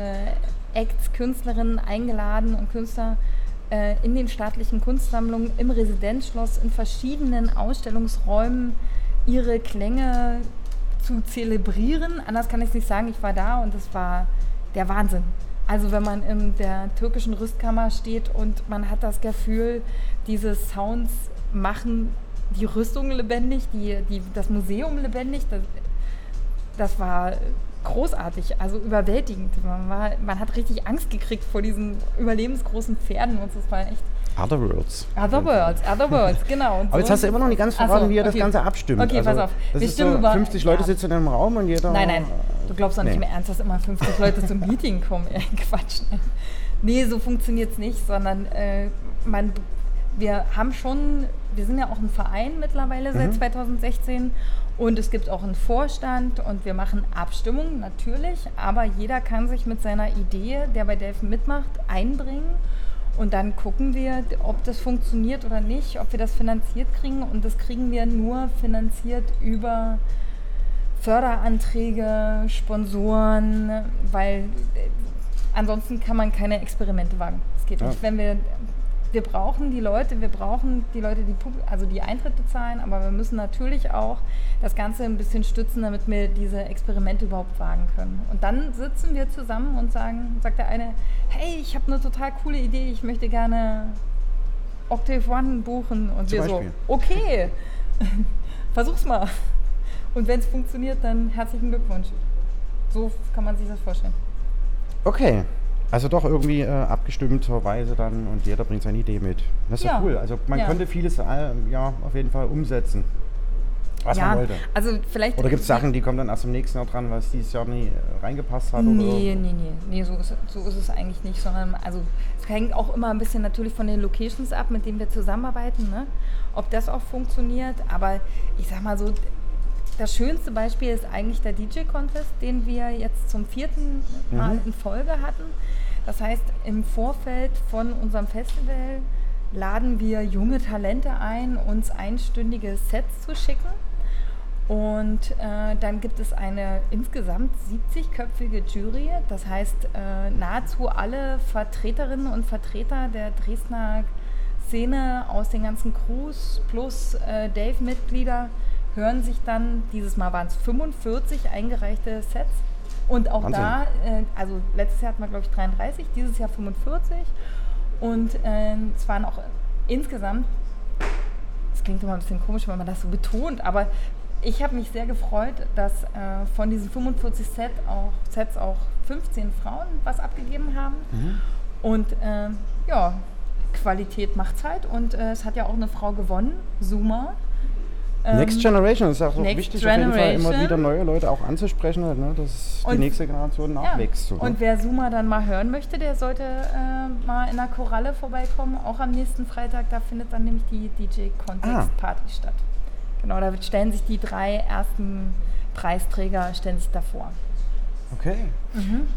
Acts, Künstlerinnen eingeladen und Künstler äh, in den staatlichen Kunstsammlungen, im Residenzschloss, in verschiedenen Ausstellungsräumen ihre Klänge zu zelebrieren. Anders kann ich es nicht sagen, ich war da und es war der Wahnsinn. Also wenn man in der türkischen Rüstkammer steht und man hat das Gefühl, diese Sounds machen die Rüstung lebendig, die, die, das Museum lebendig, das, das war großartig, also überwältigend. Man, war, man hat richtig Angst gekriegt vor diesen überlebensgroßen Pferden und das war echt Otherworlds. Other Worlds, Other Worlds, genau. Aber jetzt so- hast du immer noch nicht ganz Ach so, verraten, wie ihr das okay. Ganze abstimmt. Okay, also, pass auf. Das Wir ist so, über- 50 Leute ja. sitzen in einem Raum und jeder... Nein, nein, du glaubst doch nicht Nee. mehr ernst, dass immer 50 Leute zum Meeting kommen. Ey, Quatsch. Ne? Nee, so funktioniert es nicht, sondern äh, man, wir haben schon, wir sind ja auch ein Verein mittlerweile seit Mhm. 2016 und es gibt auch einen Vorstand und wir machen Abstimmungen natürlich, aber jeder kann sich mit seiner Idee, der bei Delphi mitmacht, einbringen. Und dann gucken wir, ob das funktioniert oder nicht, ob wir das finanziert kriegen. Und das kriegen wir nur finanziert über Förderanträge, Sponsoren, weil äh, ansonsten kann man keine Experimente wagen. Es geht Ja. nicht, wenn wir wir brauchen die Leute, wir brauchen die Leute, die also die Eintritt bezahlen, aber wir müssen natürlich auch das Ganze ein bisschen stützen, damit wir diese Experimente überhaupt wagen können. Und dann sitzen wir zusammen und sagen, sagt der eine, hey, ich habe eine total coole Idee, ich möchte gerne Octave One buchen und Zum wir so, Beispiel. okay, versuch's mal. Und wenn es funktioniert, dann herzlichen Glückwunsch. So kann man sich das vorstellen. Okay. Also doch irgendwie äh, abgestimmterweise dann und jeder bringt seine Idee mit. Das ist ja, Ja. cool. Also man Ja. konnte vieles äh, ja auf jeden Fall umsetzen, was Ja, man wollte. also vielleicht- Oder gibt es Sachen, die kommen dann erst im nächsten Jahr dran, was dieses Jahr nie äh, reingepasst hat? Nee, oder? nee, nee, nee, so ist, so ist es eigentlich nicht, sondern also es hängt auch immer ein bisschen natürlich von den Locations ab, mit denen wir zusammenarbeiten, ne? ob das auch funktioniert. Aber ich sag mal so, das schönste Beispiel ist eigentlich der DJ-Contest, den wir jetzt zum vierten Mal Mhm. in Folge hatten. Das heißt, im Vorfeld von unserem Festival laden wir junge Talente ein, uns einstündige Sets zu schicken. Und äh, dann gibt es eine insgesamt 70-köpfige Jury. Das heißt, äh, nahezu alle Vertreterinnen und Vertreter der Dresdner Szene aus den ganzen Crews plus äh, Dave-Mitglieder hören sich dann, dieses Mal waren es 45 eingereichte Sets. Und auch Wahnsinn. da, äh, also letztes Jahr hatten wir, glaube ich, 33, dieses Jahr 45. Und äh, es waren auch insgesamt, es klingt immer ein bisschen komisch, wenn man das so betont, aber ich habe mich sehr gefreut, dass äh, von diesen 45 Set auch, Sets auch 15 Frauen was abgegeben haben. Mhm. Und äh, ja, Qualität macht's halt. Und äh, es hat ja auch eine Frau gewonnen, Suma. Ähm, Next Generation ist auch so Next wichtig, auf jeden Fall immer wieder neue Leute auch anzusprechen, ne? dass die Und- nächste Generation nachwächst. so, Ja. ne? Und wer Suma dann mal hören möchte, der sollte äh, mal in der Koralle vorbeikommen. Auch am nächsten Freitag, da findet dann nämlich die DJ Context Ah. Party statt. Genau, da stellen sich die drei ersten Preisträger stellen sich davor. Okay. Mhm.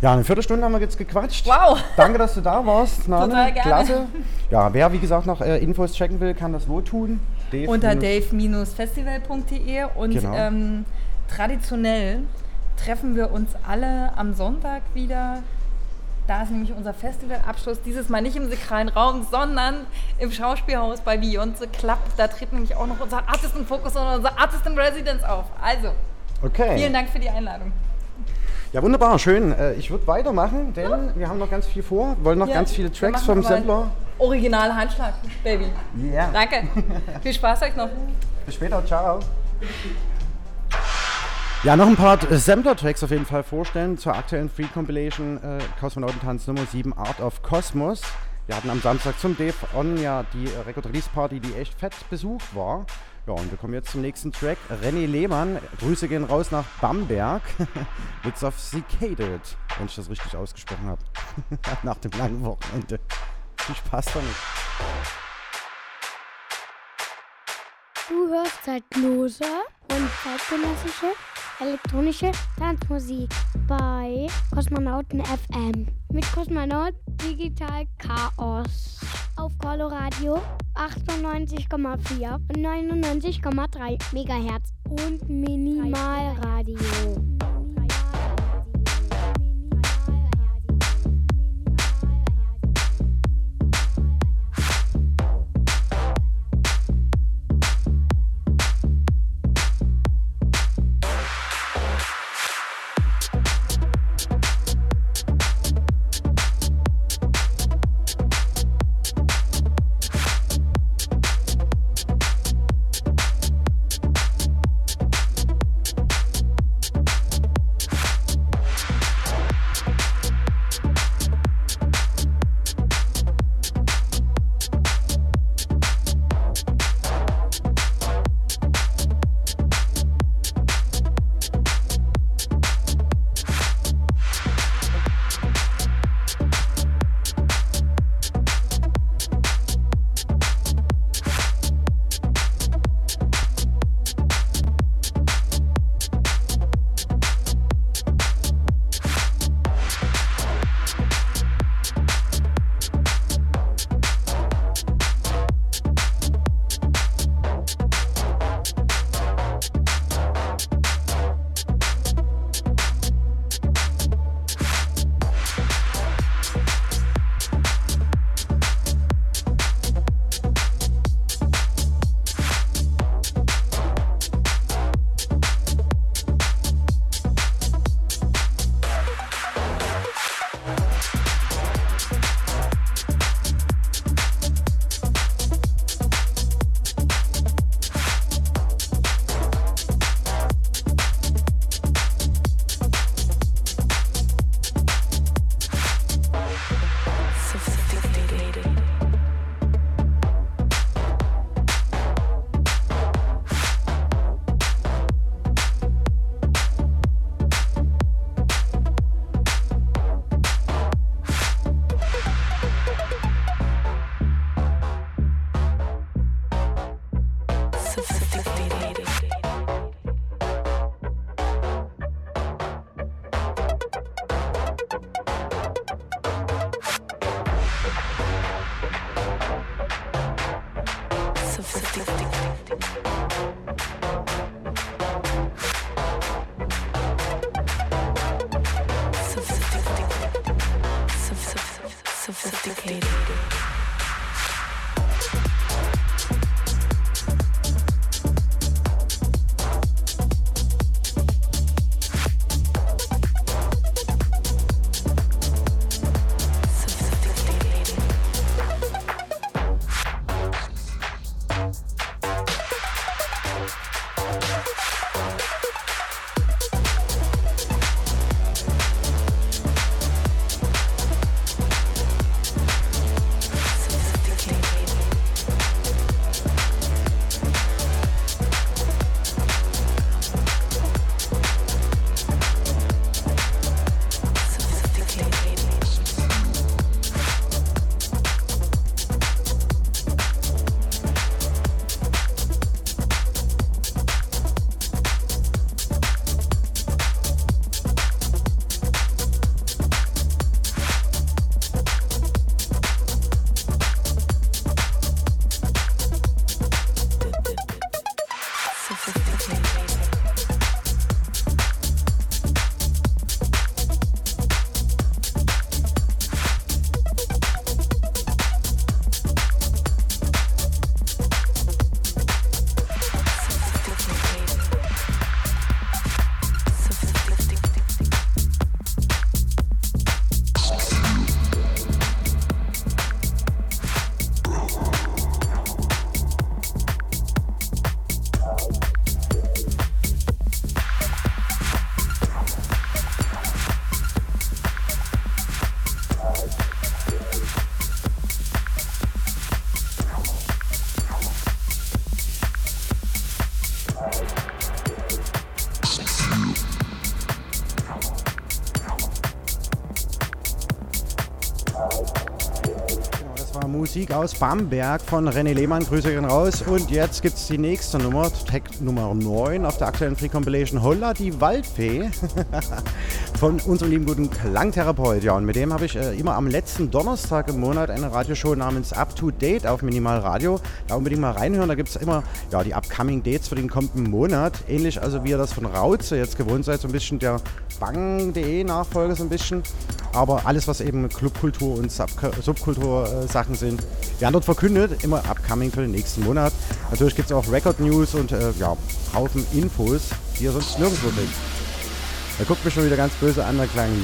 Ja, eine Viertelstunde haben wir jetzt gequatscht. Wow. Danke, dass du da warst, Nane. Total gerne. Klasse. Ja, wer wie gesagt noch äh, Infos checken will, kann das wo tun? Dave Unter dave-festival.de und Genau. ähm, traditionell treffen wir uns alle am Sonntag wieder. Da ist nämlich unser Festivalabschluss, dieses Mal nicht im sakralen Raum, sondern im Schauspielhaus bei Beyoncé Club. Da tritt nämlich auch noch unser Artist in Focus und unser Artist in Residence auf. Also, Okay. vielen Dank für die Einladung. Ja, wunderbar, schön. Äh, ich würde weitermachen, denn wir haben noch ganz viel vor, wollen noch Ja, ganz viele Tracks vom Sampler. Original Handschlag, Baby. Ja. Danke. Viel Spaß euch noch. Bis später, ciao. Ja, noch ein paar äh, Sampler-Tracks auf jeden Fall vorstellen zur aktuellen Free Compilation äh, Kosmonautentanz Nummer 7 Art of Cosmos. Wir hatten am Samstag zum Dave On ja die äh, Record Release Party, die echt fett besucht war. Ja, und wir kommen jetzt zum nächsten Track. René Lehmann, Grüße gehen raus nach Bamberg. Witz of Cicaded, wenn ich das richtig ausgesprochen habe. nach dem langen Wochenende. Viel Spaß damit. Du hörst zeitlose und zeitgenössische elektronische Tanzmusik bei Kosmonauten FM mit Kosmonaut Digital Chaos auf Coloradio 98,4 und 99,3 Megahertz und Minimalradio. Musik aus Bamberg von René Lehmann. Grüße gehen raus. Und jetzt gibt es die nächste Nummer, Tag Nummer 9 auf der aktuellen Free Compilation. Holla die Waldfee von unserem lieben guten Klangtherapeut. Ja, und mit dem habe ich äh, immer am letzten Donnerstag im Monat eine Radioshow namens Up to Date auf Minimal Radio. Da unbedingt mal reinhören. Da gibt es immer ja, die Upcoming Dates für den kommenden Monat. Ähnlich also wie ihr das von Rauze jetzt gewohnt seid. So ein bisschen der Bang.de Nachfolger, so ein bisschen. Aber alles, was eben Clubkultur und Subkultur-Sachen sind, werden dort verkündet. Immer upcoming für den nächsten Monat. Natürlich gibt es auch Record News und äh, ja, Haufen Infos, die ihr sonst nirgendwo findet. Er guckt mich schon wieder ganz böse an, der Kleine.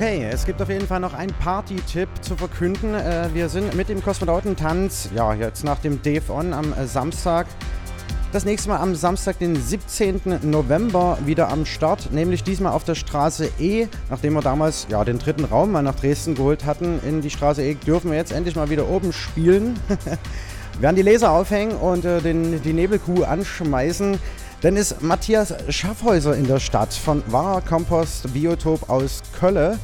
Okay, es gibt auf jeden Fall noch einen Party-Tipp zu verkünden. Äh, wir sind mit dem Kosmonautentanz, ja, jetzt nach dem Dave On am äh, Samstag. Das nächste Mal am Samstag, den 17. November, wieder am Start, nämlich diesmal auf der Straße E. Nachdem wir damals ja, den dritten Raum mal nach Dresden geholt hatten, in die Straße E, dürfen wir jetzt endlich mal wieder oben spielen. wir werden die Laser aufhängen und äh, den, die Nebelkuh anschmeißen. Denn ist Matthias Schaffhäuser in der Stadt von Wahrer Kompost Biotop aus Kölle.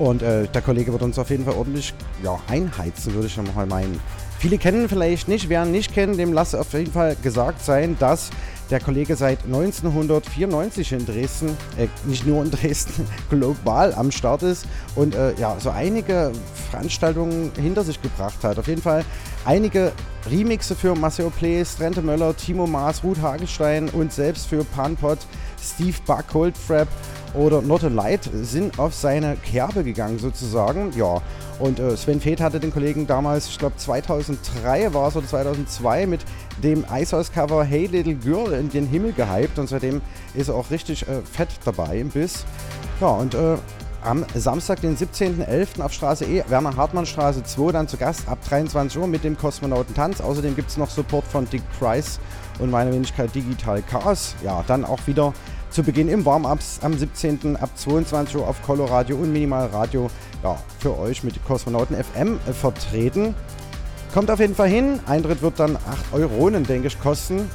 Und äh, der Kollege wird uns auf jeden Fall ordentlich ja, einheizen, würde ich mal meinen. Viele kennen vielleicht nicht. Wer nicht kennt, dem lasse auf jeden Fall gesagt sein, dass der Kollege seit 1994 in Dresden, äh, nicht nur in Dresden, global am Start ist und äh, ja, so einige Veranstaltungen hinter sich gebracht hat. Auf jeden Fall einige Remixe für Maceo Plays, Trente Möller, Timo Maas, Ruth Hagelstein und selbst für Panpot, Steve Buck, Coldfrap oder Not a Light sind auf seine Kerbe gegangen sozusagen. Ja, und äh, Sven Feth hatte den Kollegen damals, ich glaube 2003 war es oder 2002 mit dem Icehouse-Cover Hey Little Girl in den Himmel gehypt und seitdem ist er auch richtig äh, fett dabei im Biss. Ja, und äh, am Samstag, den 17.11. auf Straße E, Werner Hartmann Straße 2, dann zu Gast ab 23 Uhr mit dem Kosmonautentanz. Außerdem gibt es noch Support von Dick Price und meiner Wenigkeit Digital Chaos. Ja, dann auch wieder zu Beginn im Warm-Ups am 17. ab 22 Uhr auf Coloradio und Minimal Radio ja, für euch mit Kosmonauten FM äh, vertreten. Kommt auf jeden Fall hin. Eintritt wird dann 8 Euronen, denke ich, kosten.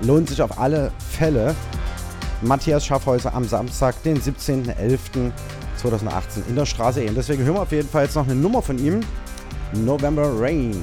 Lohnt sich auf alle Fälle. Matthias Schaffhäuser am Samstag, den 17.11.2018 in der Straße E. Und deswegen hören wir auf jeden Fall jetzt noch eine Nummer von ihm. November Rain.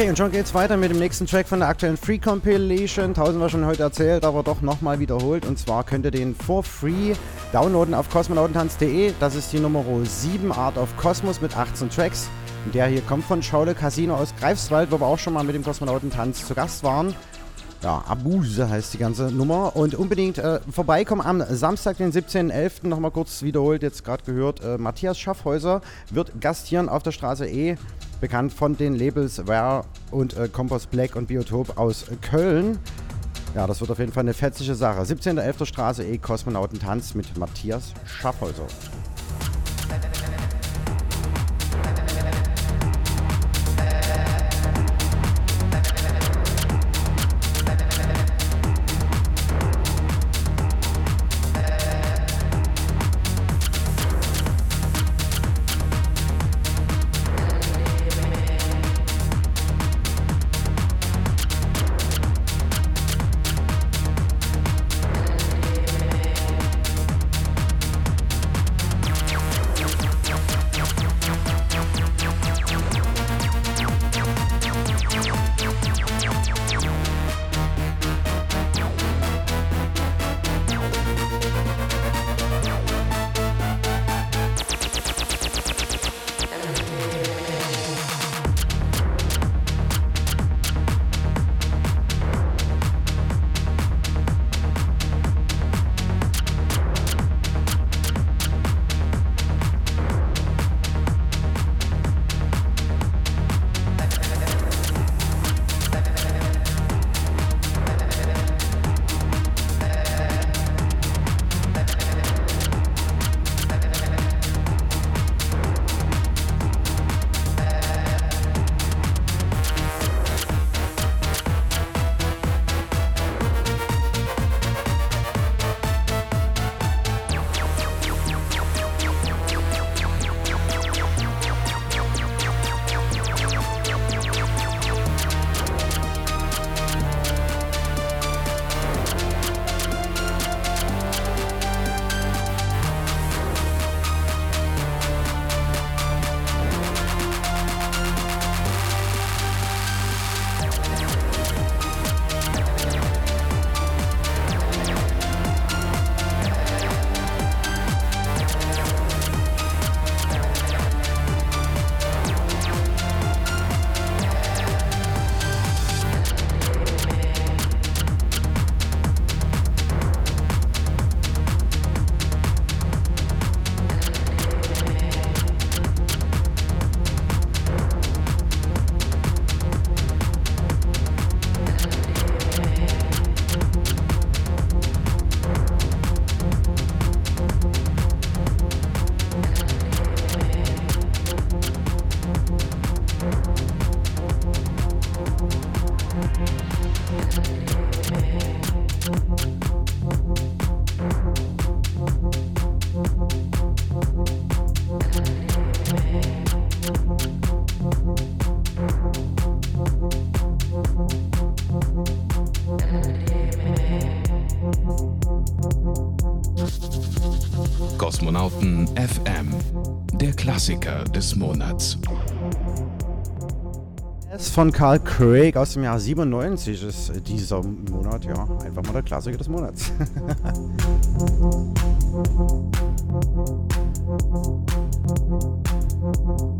Okay, und schon geht's weiter mit dem nächsten Track von der aktuellen Free Compilation. Tausendmal schon heute erzählt, aber doch nochmal wiederholt. Und zwar könnt ihr den for free downloaden auf kosmonautentanz.de. Das ist die Nummer 7 Art of Cosmos mit 18 Tracks. Und der hier kommt von Schaule Casino aus Greifswald, wo wir auch schon mal mit dem Kosmonautentanz zu Gast waren. Ja, Abuse heißt die ganze Nummer. Und unbedingt äh, vorbeikommen am Samstag, den 17.11. Nochmal kurz wiederholt, jetzt gerade gehört. Äh, Matthias Schaffhäuser wird gastieren auf der Straße E bekannt von den Labels Ware und äh, Compost Black und Biotop aus Köln. Ja, das wird auf jeden Fall eine fetzige Sache. 17.11. Straße E Kosmonautentanz mit Matthias Schaffhäuser. Detektoren FM, der Klassiker des Monats. Es von Carl Craig aus dem Jahr 97 ist dieser Monat ja einfach mal der Klassiker des Monats.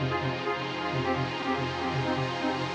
Kosmonauten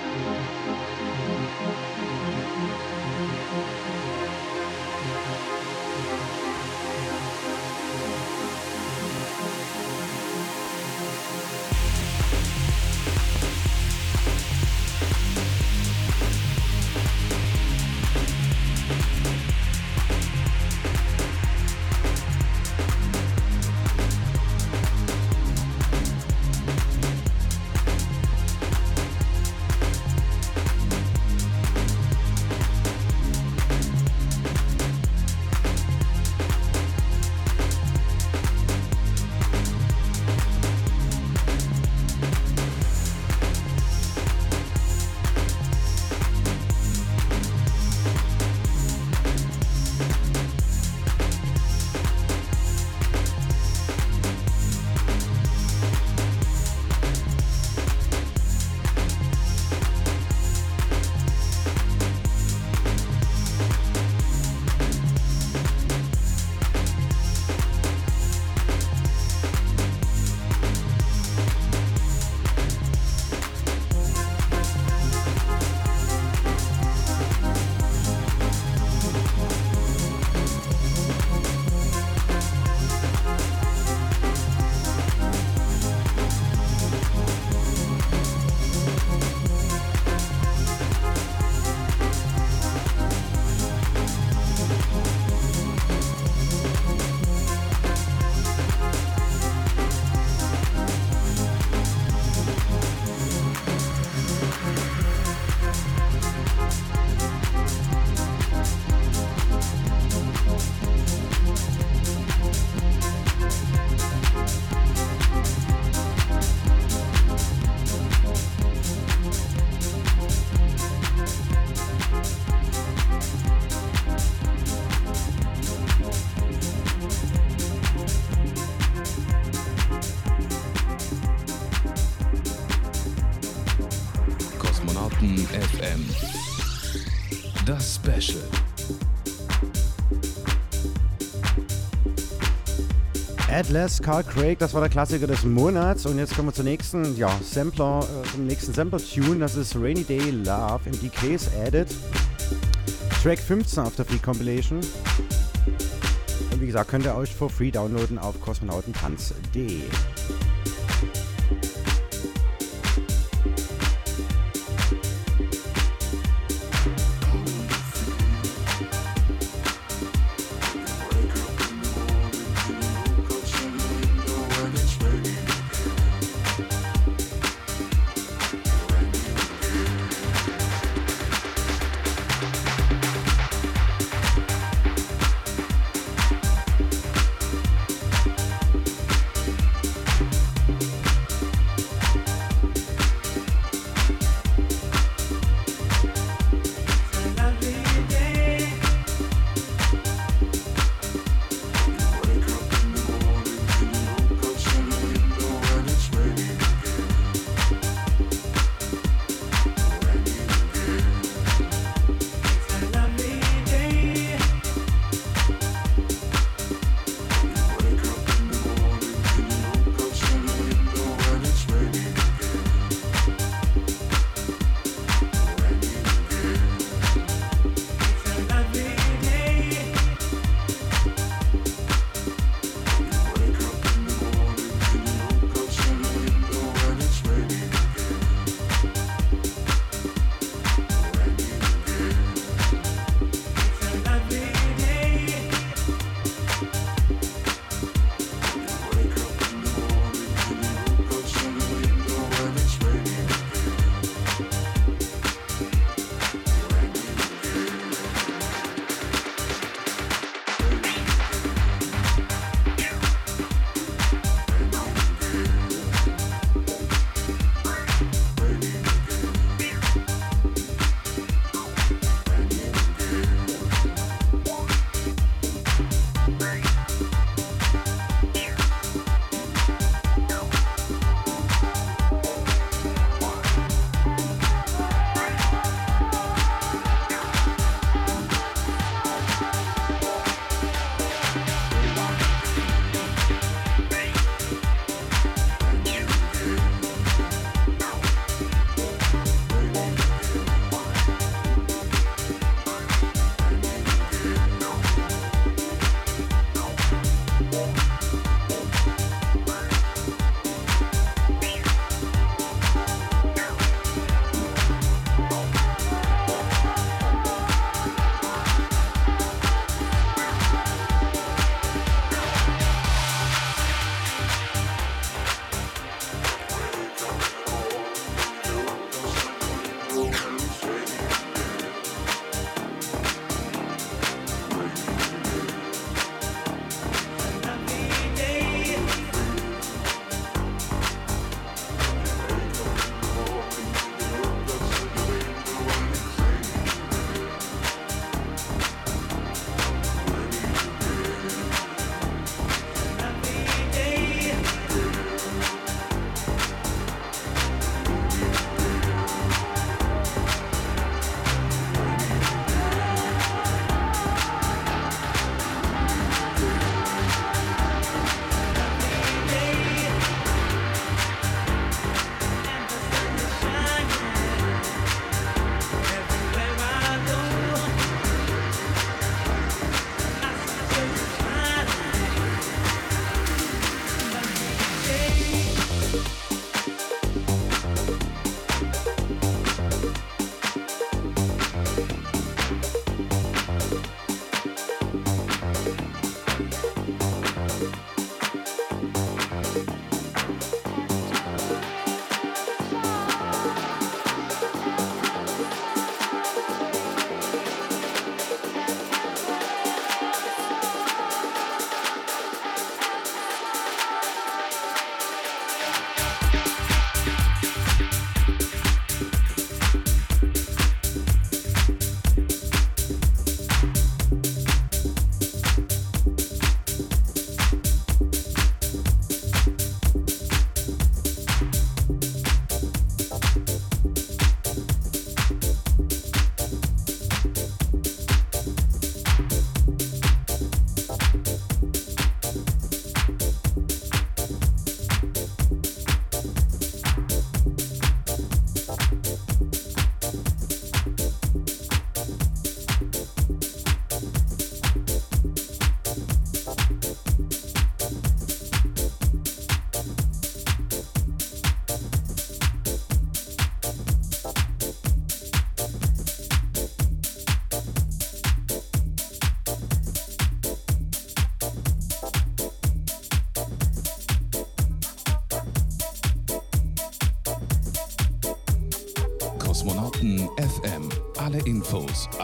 Atlas, Carl Craig, das war der Klassiker des Monats. Und jetzt kommen wir zur nächsten, ja, Sampler, äh, zum nächsten Sampler-Tune. Das ist Rainy Day Love im DKs Added. Track 15 auf der Free Compilation. Und wie gesagt, könnt ihr euch for free downloaden auf kosmonautentanz.de.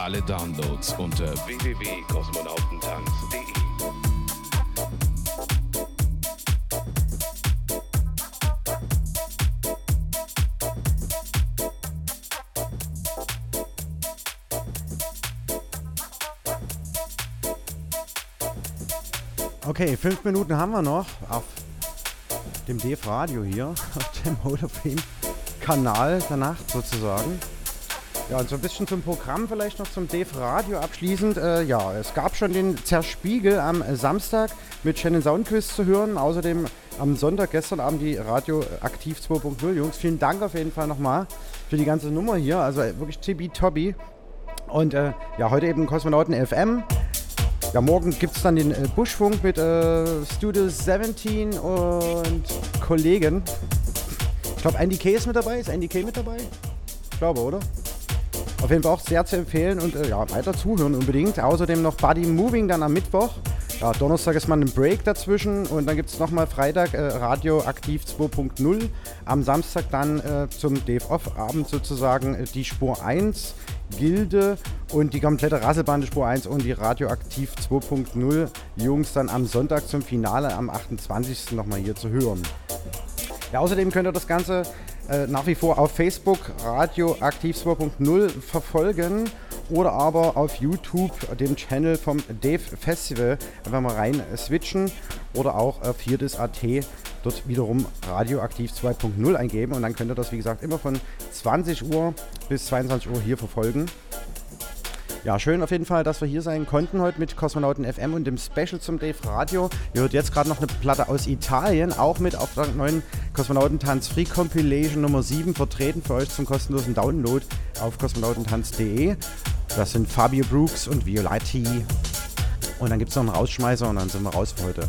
alle Downloads unter www.kosmonautentanz.de. Okay, fünf Minuten haben wir noch auf dem DF Radio hier, auf dem Hall of Fame Kanal der Nacht sozusagen. Ja, und so ein bisschen zum Programm vielleicht noch zum DF Radio abschließend. Äh, ja, es gab schon den Zerspiegel am Samstag mit Shannon Soundquiz zu hören. Außerdem am Sonntag, gestern Abend die Radio Aktiv 2.0. Jungs, vielen Dank auf jeden Fall nochmal für die ganze Nummer hier. Also wirklich tibi-tobi. Und äh, ja, heute eben Kosmonauten FM. Ja, morgen gibt es dann den äh, Buschfunk mit äh, Studio 17 und Kollegen. Ich glaube, Andy K ist mit dabei. Ist Andy K mit dabei? Ich glaube, oder? Auf jeden Fall auch sehr zu empfehlen und äh, ja, weiter zuhören unbedingt. Außerdem noch Body Moving dann am Mittwoch. Ja, Donnerstag ist mal ein Break dazwischen und dann gibt es nochmal Freitag äh, Radio Aktiv 2.0. Am Samstag dann äh, zum Dave Off Abend sozusagen äh, die Spur 1 Gilde und die komplette Rasselbande Spur 1 und die Radioaktiv 2.0 Jungs dann am Sonntag zum Finale am 28. nochmal hier zu hören. Ja, außerdem könnt ihr das Ganze äh, nach wie vor auf Facebook Radioaktiv 2.0 verfolgen oder aber auf YouTube dem Channel vom Dave Festival einfach mal rein switchen oder auch auf viertes.at dort wiederum Radioaktiv 2.0 eingeben und dann könnt ihr das wie gesagt immer von 20 Uhr bis 22 Uhr hier verfolgen. Ja, schön auf jeden Fall, dass wir hier sein konnten heute mit Kosmonauten FM und dem Special zum Dave Radio. Ihr hört jetzt gerade noch eine Platte aus Italien, auch mit auf der neuen Kosmonautentanz Free Compilation Nummer 7 vertreten für euch zum kostenlosen Download auf kosmonautentanz.de. Das sind Fabio Brooks und Violati. Und dann gibt es noch einen Rausschmeißer und dann sind wir raus für heute.